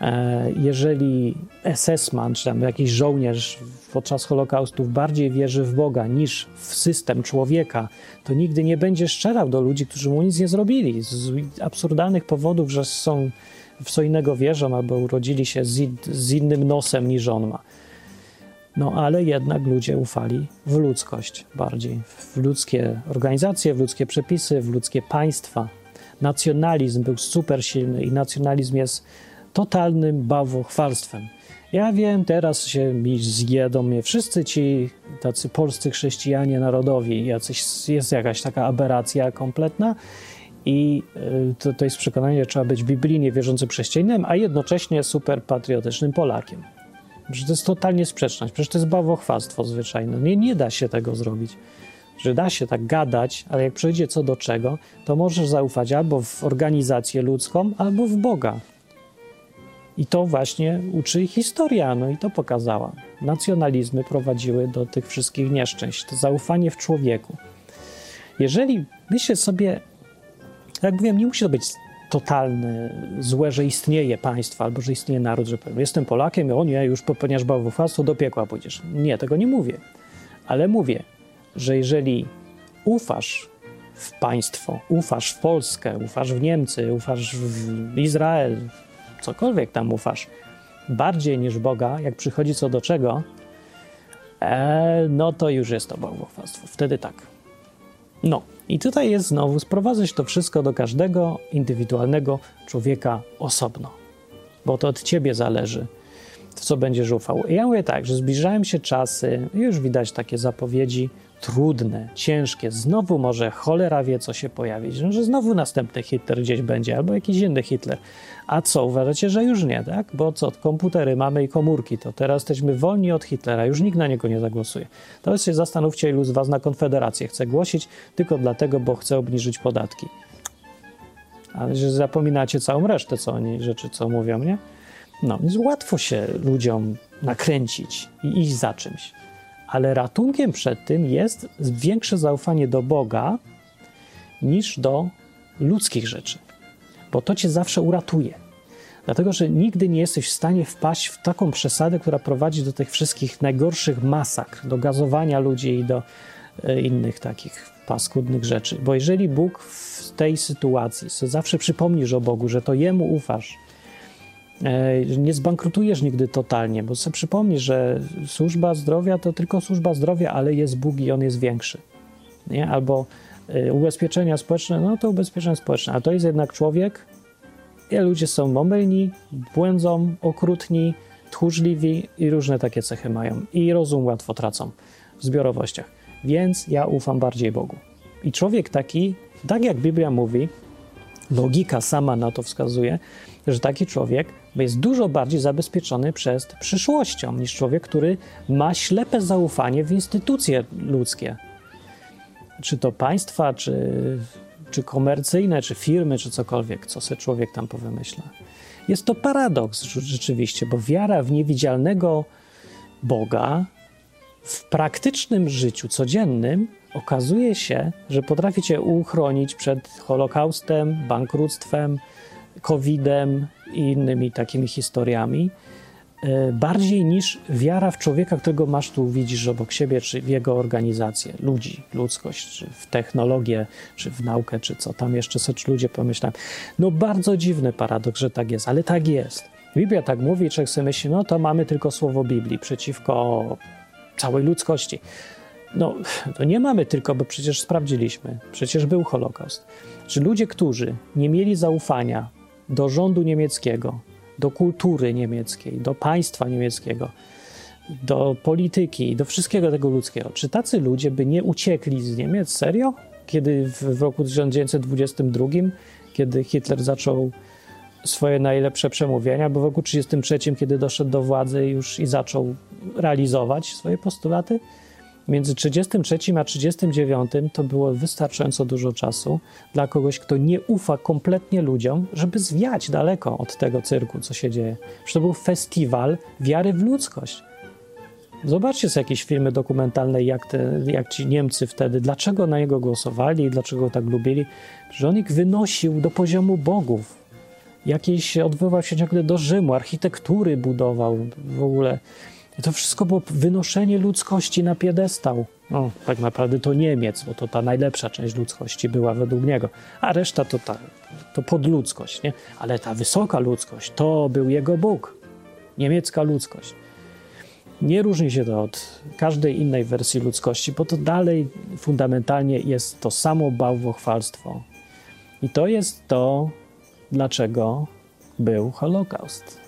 E, jeżeli SS-man, czy tam jakiś żołnierz podczas Holokaustu bardziej wierzy w Boga niż w system człowieka, to nigdy nie będzie szczerał do ludzi, którzy mu nic nie zrobili z absurdalnych powodów, że są w co innego wierzą albo urodzili się z, z innym nosem niż on ma. No ale jednak ludzie ufali w ludzkość bardziej, w ludzkie organizacje, w ludzkie przepisy, w ludzkie państwa. Nacjonalizm był super silny i nacjonalizm jest totalnym bałwochwalstwem. Ja wiem, teraz się mi zjedą mnie wszyscy ci tacy polscy chrześcijanie narodowi, jacyś, jest jakaś taka aberracja kompletna i y, to, to jest przekonanie, że trzeba być biblijnie wierzącym chrześcijaninem, a jednocześnie super patriotycznym Polakiem. Że to jest totalnie sprzeczność, przecież to jest bałwochwalstwo zwyczajne. Nie, nie da się tego zrobić. Że da się tak gadać, ale jak przyjdzie co do czego, to możesz zaufać albo w organizację ludzką, albo w Boga. I to właśnie uczy historia, no i to pokazała. Nacjonalizmy prowadziły do tych wszystkich nieszczęść, to zaufanie w człowieku. Jeżeli myślę sobie, jak mówiłem, nie musi to być totalne złe, że istnieje państwo albo że istnieje naród, że powiem, jestem Polakiem, o nie, już popełniasz bałwochwalstwo, do piekła pójdziesz. Nie, tego nie mówię. Ale mówię, że jeżeli ufasz w państwo, ufasz w Polskę, ufasz w Niemcy, ufasz w Izrael, cokolwiek tam ufasz, bardziej niż Boga, jak przychodzi co do czego, e, no to już jest to bałwochwalstwo. Wtedy tak. No, i tutaj jest znowu sprowadzać to wszystko do każdego indywidualnego człowieka osobno, bo to od ciebie zależy, w co będziesz ufał. I ja mówię tak, że zbliżają się czasy, już widać takie zapowiedzi, trudne, ciężkie. Znowu może cholera wie, co się pojawić, że znowu następny Hitler gdzieś będzie, albo jakiś inny Hitler. A co, uważacie, że już nie, tak? Bo co, komputery mamy i komórki, to teraz jesteśmy wolni od Hitlera, już nikt na niego nie zagłosuje. To się zastanówcie, ilu z was na Konfederację chce głosić, tylko dlatego, bo chce obniżyć podatki. Ale że zapominacie całą resztę, co oni, rzeczy, co mówią, nie? No, więc łatwo się ludziom nakręcić i iść za czymś. Ale ratunkiem przed tym jest większe zaufanie do Boga niż do ludzkich rzeczy, bo to cię zawsze uratuje. Dlatego, że nigdy nie jesteś w stanie wpaść w taką przesadę, która prowadzi do tych wszystkich najgorszych masakr, do gazowania ludzi i do e, innych takich paskudnych rzeczy. Bo jeżeli Bóg w tej sytuacji zawsze przypomnisz o Bogu, że to Jemu ufasz, nie zbankrutujesz nigdy totalnie, bo sobie przypomnij, że służba zdrowia to tylko służba zdrowia, ale jest Bóg i on jest większy. Nie? Albo e, ubezpieczenia społeczne, no to ubezpieczenia społeczne, a to jest jednak człowiek. I ludzie są momylni, błędzą, okrutni, tchórzliwi i różne takie cechy mają. I rozum łatwo tracą w zbiorowościach. Więc ja ufam bardziej Bogu. I człowiek taki, tak jak Biblia mówi, logika sama na to wskazuje, że taki człowiek jest dużo bardziej zabezpieczony przed przyszłością niż człowiek, który ma ślepe zaufanie w instytucje ludzkie. Czy to państwa, czy, czy komercyjne, czy firmy, czy cokolwiek, co sobie człowiek tam powymyśla. Jest to paradoks rzeczywiście, bo wiara w niewidzialnego Boga w praktycznym życiu codziennym okazuje się, że potrafi cię uchronić przed Holokaustem, bankructwem, COVID-em i innymi takimi historiami, e, bardziej niż wiara w człowieka, którego masz tu widzisz obok siebie, czy w jego organizację, ludzi, ludzkość, czy w technologię, czy w naukę, czy co tam jeszcze sobie ludzie pomyślają. No bardzo dziwny paradoks, że tak jest, ale tak jest. Biblia tak mówi, człowiek sobie myśli, no to mamy tylko słowo Biblii przeciwko całej ludzkości. No, to nie mamy tylko, bo przecież sprawdziliśmy. Przecież był Holokaust. Czy ludzie, którzy nie mieli zaufania do rządu niemieckiego, do kultury niemieckiej, do państwa niemieckiego, do polityki, do wszystkiego tego ludzkiego, czy tacy ludzie by nie uciekli z Niemiec? Serio? Kiedy w roku 1922, kiedy Hitler zaczął swoje najlepsze przemówienia, bo w roku 1933, kiedy doszedł do władzy już i zaczął realizować swoje postulaty, Między 33 a 39 to było wystarczająco dużo czasu dla kogoś, kto nie ufa kompletnie ludziom, żeby zwiać daleko od tego cyrku, co się dzieje. Przecież to był festiwal wiary w ludzkość. Zobaczcie sobie jakieś filmy dokumentalne, jak, te, jak ci Niemcy wtedy, dlaczego na niego głosowali i dlaczego go tak lubili. Że on ich wynosił do poziomu bogów. Jakiś odwoływał się ciągle do Rzymu, architektury budował w ogóle i to wszystko było wynoszenie ludzkości na piedestał. No, tak naprawdę to Niemiec, bo to ta najlepsza część ludzkości była według niego, a reszta to, ta, to podludzkość, nie? Ale ta wysoka ludzkość to był jego Bóg, niemiecka ludzkość. Nie różni się to od każdej innej wersji ludzkości, bo to dalej fundamentalnie jest to samo bałwochwalstwo. I to jest to, dlaczego był Holokaust.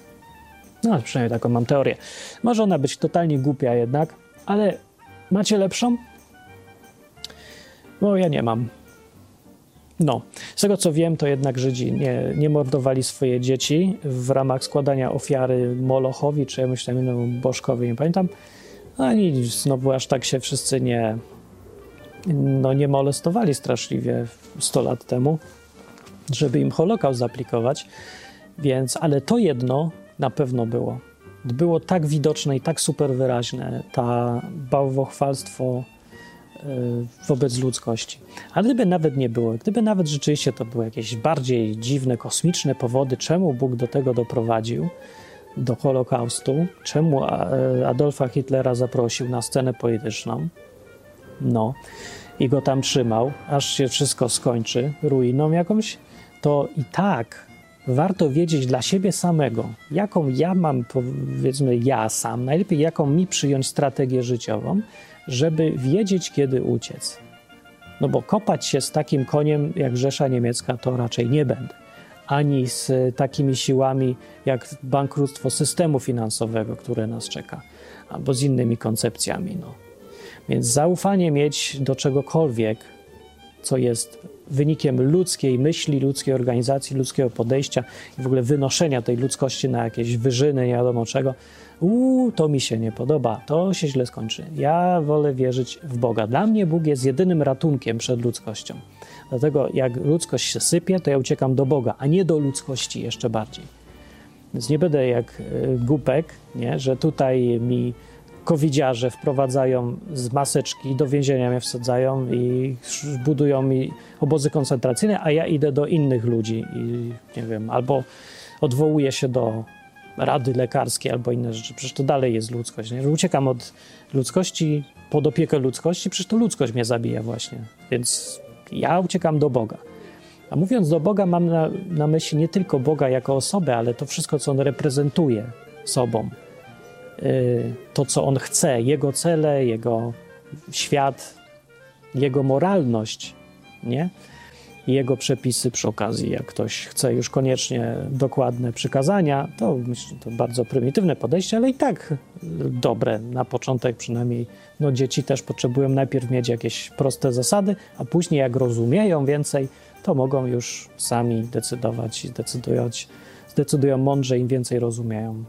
No, przynajmniej taką mam teorię. Może ona być totalnie głupia jednak, ale macie lepszą? Bo ja nie mam. No, z tego co wiem, to jednak Żydzi nie, nie mordowali swoje dzieci w ramach składania ofiary Molochowi czy jakiemuś tam innemu bożkowi, nie pamiętam. Ani znowu aż tak się wszyscy nie, no, nie molestowali straszliwie 100 lat temu, żeby im Holokaust zaaplikować. Więc, ale to jedno na pewno było. Było tak widoczne i tak super wyraźne ta bałwochwalstwo e, wobec ludzkości. Ale gdyby nawet nie było, gdyby nawet rzeczywiście to były jakieś bardziej dziwne, kosmiczne powody, czemu Bóg do tego doprowadził, do Holokaustu, czemu e, Adolfa Hitlera zaprosił na scenę polityczną, no, i go tam trzymał, aż się wszystko skończy ruiną jakąś, to i tak warto wiedzieć dla siebie samego, jaką ja mam, powiedzmy, ja sam, najlepiej jaką mi przyjąć strategię życiową, żeby wiedzieć, kiedy uciec. No bo kopać się z takim koniem jak Rzesza Niemiecka to raczej nie będę. Ani z takimi siłami jak bankructwo systemu finansowego, które nas czeka, albo z innymi koncepcjami. No. Więc zaufanie mieć do czegokolwiek, co jest wynikiem ludzkiej myśli, ludzkiej organizacji, ludzkiego podejścia i w ogóle wynoszenia tej ludzkości na jakieś wyżyny, nie wiadomo czego, uuu, to mi się nie podoba, to się źle skończy. Ja wolę wierzyć w Boga. Dla mnie Bóg jest jedynym ratunkiem przed ludzkością. Dlatego jak ludzkość się sypie, to ja uciekam do Boga, a nie do ludzkości jeszcze bardziej. Więc nie będę jak e, głupek, nie? że tutaj mi covidziarze wprowadzają z maseczki, do więzienia mnie wsadzają i budują mi obozy koncentracyjne, a ja idę do innych ludzi i nie wiem, albo odwołuję się do rady lekarskiej albo inne rzeczy. Przecież to dalej jest ludzkość. Nie? Uciekam od ludzkości pod opiekę ludzkości, przecież to ludzkość mnie zabija właśnie. Więc ja uciekam do Boga. A mówiąc do Boga, mam na, na myśli nie tylko Boga jako osobę, ale to wszystko, co on reprezentuje sobą. Y, to, co on chce, jego cele, jego świat, jego moralność, nie? Jego przepisy przy okazji. Jak ktoś chce już koniecznie dokładne przykazania, to myślę, to bardzo prymitywne podejście, ale i tak dobre na początek przynajmniej. No, dzieci też potrzebują najpierw mieć jakieś proste zasady, a później jak rozumieją więcej, to mogą już sami decydować i decydując, zdecydują mądrze, im więcej rozumieją.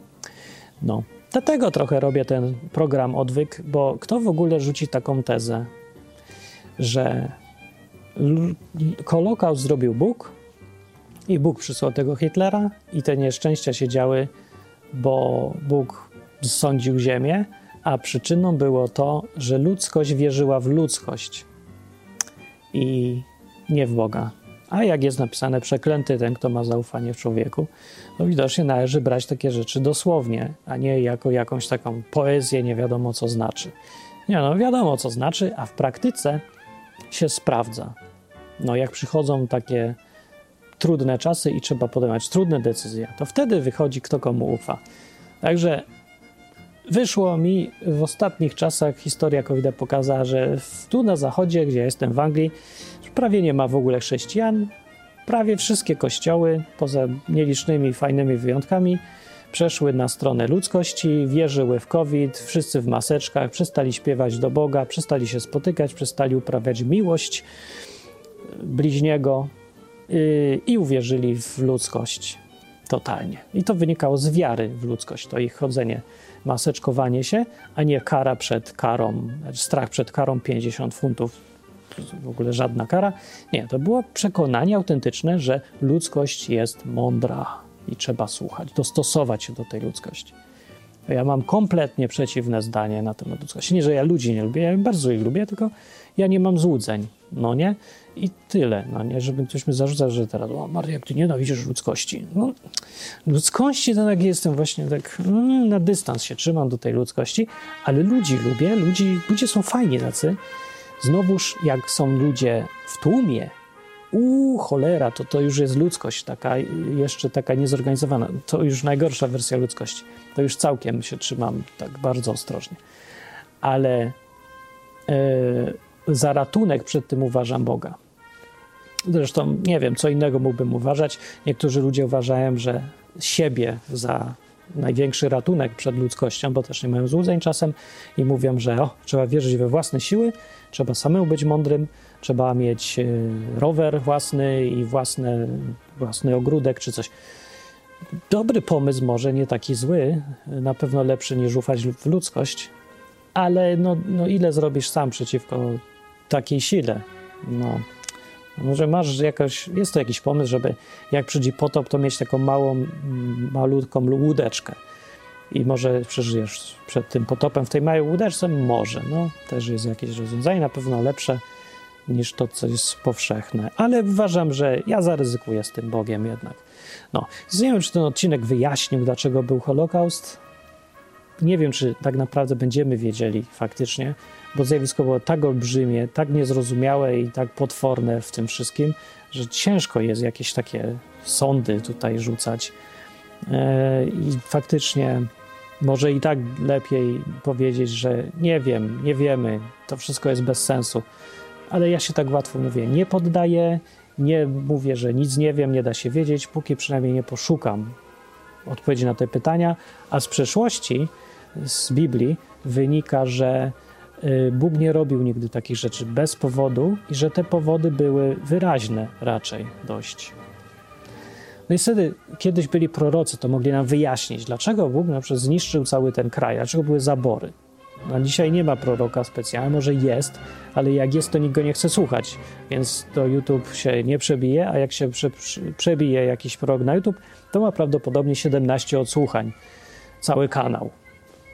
No, dlatego trochę robię ten program odwyk, bo kto w ogóle rzuci taką tezę, że Holokaust zrobił Bóg i Bóg przysłał tego Hitlera i te nieszczęścia się działy, bo Bóg sądził ziemię, a przyczyną było to, że ludzkość wierzyła w ludzkość i nie w Boga. A jak jest napisane, przeklęty ten, kto ma zaufanie w człowieku, no widocznie należy brać takie rzeczy dosłownie, a nie jako jakąś taką poezję, nie wiadomo co znaczy. Nie, no wiadomo co znaczy, a w praktyce się sprawdza. No jak przychodzą takie trudne czasy i trzeba podejmować trudne decyzje, to wtedy wychodzi kto komu ufa. Także wyszło mi w ostatnich czasach, historia covid pokazała, że tu na zachodzie, gdzie jestem w Anglii, prawie nie ma w ogóle chrześcijan. Prawie wszystkie kościoły, poza nielicznymi fajnymi wyjątkami, przeszły na stronę ludzkości, wierzyły w COVID, wszyscy w maseczkach, przestali śpiewać do Boga, przestali się spotykać, przestali uprawiać miłość bliźniego yy, i uwierzyli w ludzkość totalnie. I to wynikało z wiary w ludzkość, to ich chodzenie, maseczkowanie się, a nie kara przed karą, strach przed karą 50 funtów w ogóle żadna kara. Nie, to było przekonanie autentyczne, że ludzkość jest mądra i trzeba słuchać, dostosować się do tej ludzkości. Ja mam kompletnie przeciwne zdanie na temat ludzkości. Nie, że ja ludzi nie lubię, ja bardzo ich lubię, tylko ja nie mam złudzeń, no nie? I tyle, no nie? Żeby ktoś mi zarzucał, że teraz, o Maria, jak ty nienawidzisz ludzkości. No, ludzkości to tak jestem właśnie tak mm, na dystans się trzymam do tej ludzkości, ale ludzi lubię, ludzi, ludzie są fajni tacy, Znowuż, jak są ludzie w tłumie, u cholera, to to już jest ludzkość taka, jeszcze taka niezorganizowana. To już najgorsza wersja ludzkości. To już całkiem się trzymam tak bardzo ostrożnie. Ale e, za ratunek przed tym uważam Boga. Zresztą nie wiem, co innego mógłbym uważać. Niektórzy ludzie uważają, że siebie za największy ratunek przed ludzkością, bo też nie mają złudzeń czasem i mówią, że o, trzeba wierzyć we własne siły, trzeba samemu być mądrym, trzeba mieć e, rower własny i własny, własny ogródek czy coś. Dobry pomysł, może nie taki zły, na pewno lepszy niż ufać w ludzkość, ale no, no ile zrobisz sam przeciwko takiej sile? No, może masz jakoś, jest to jakiś pomysł, żeby jak przyjdzie potop, to mieć taką małą, malutką łódeczkę i może przeżyjesz przed tym potopem w tej małej łódeczce? Może, no też jest jakieś rozwiązanie, na pewno lepsze niż to, co jest powszechne, ale uważam, że ja zaryzykuję z tym Bogiem jednak. No, nie wiem, czy ten odcinek wyjaśnił, dlaczego był Holokaust. Nie wiem, czy tak naprawdę będziemy wiedzieli faktycznie, bo zjawisko było tak olbrzymie, tak niezrozumiałe i tak potworne w tym wszystkim, że ciężko jest jakieś takie sądy tutaj rzucać. E, I faktycznie może i tak lepiej powiedzieć, że nie wiem, nie wiemy, to wszystko jest bez sensu. Ale ja się tak łatwo mówię, nie poddaję, nie mówię, że nic nie wiem, nie da się wiedzieć, póki przynajmniej nie poszukam odpowiedzi na te pytania. A z przeszłości, z Biblii, wynika, że y, Bóg nie robił nigdy takich rzeczy bez powodu i że te powody były wyraźne raczej dość. No i wtedy kiedyś byli prorocy, to mogli nam wyjaśnić, dlaczego Bóg na przykład zniszczył cały ten kraj, dlaczego były zabory. A dzisiaj nie ma proroka specjalnego, może jest, ale jak jest, to nikt go nie chce słuchać, więc to YouTube się nie przebije, a jak się prze, przebije jakiś prorok na YouTube, to ma prawdopodobnie 17 odsłuchań, cały kanał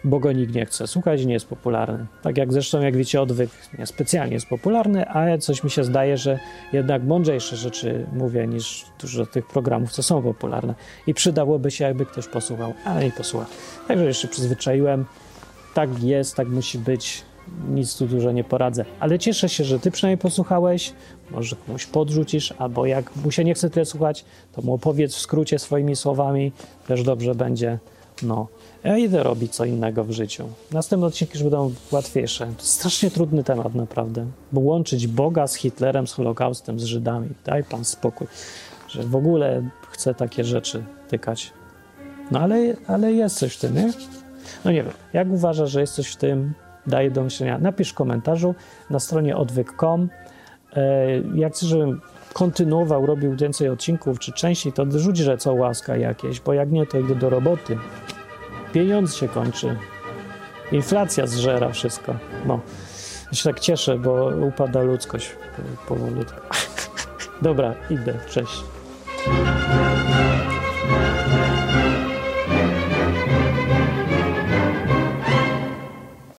bo go nikt nie chce słuchać, nie jest popularny. Tak jak zresztą, jak wiecie, odwyk nie specjalnie jest popularny, ale coś mi się zdaje, że jednak mądrzejsze rzeczy mówię niż dużo tych programów, co są popularne. I przydałoby się, jakby ktoś posłuchał, ale nie posłucha. Także jeszcze przyzwyczaiłem. Tak jest, tak musi być. nic tu dużo nie poradzę. Ale cieszę się, że ty przynajmniej posłuchałeś. Może komuś podrzucisz, albo jak mu się nie chce tyle słuchać, to mu opowiedz w skrócie swoimi słowami. Też dobrze będzie. No, ja idę robić co innego w życiu. Następne odcinki już będą łatwiejsze. To strasznie trudny temat, naprawdę. Bo łączyć Boga z Hitlerem, z Holokaustem, z Żydami. Daj pan spokój, że w ogóle chcę takie rzeczy tykać. No ale, ale jest coś w tym, nie? No nie wiem. Jak uważasz, że jest coś w tym? Daję do myślenia. Napisz w komentarzu na stronie odwyk.com. E, Jak chcesz, żebym kontynuował, robił więcej odcinków czy częściej, to rzuć, że co łaska jakieś, bo jak nie, to idę do roboty. Pieniądz się kończy. Inflacja zżera wszystko. No. Ja się tak cieszę, bo upada ludzkość po- powolutku. Dobra, idę. Cześć.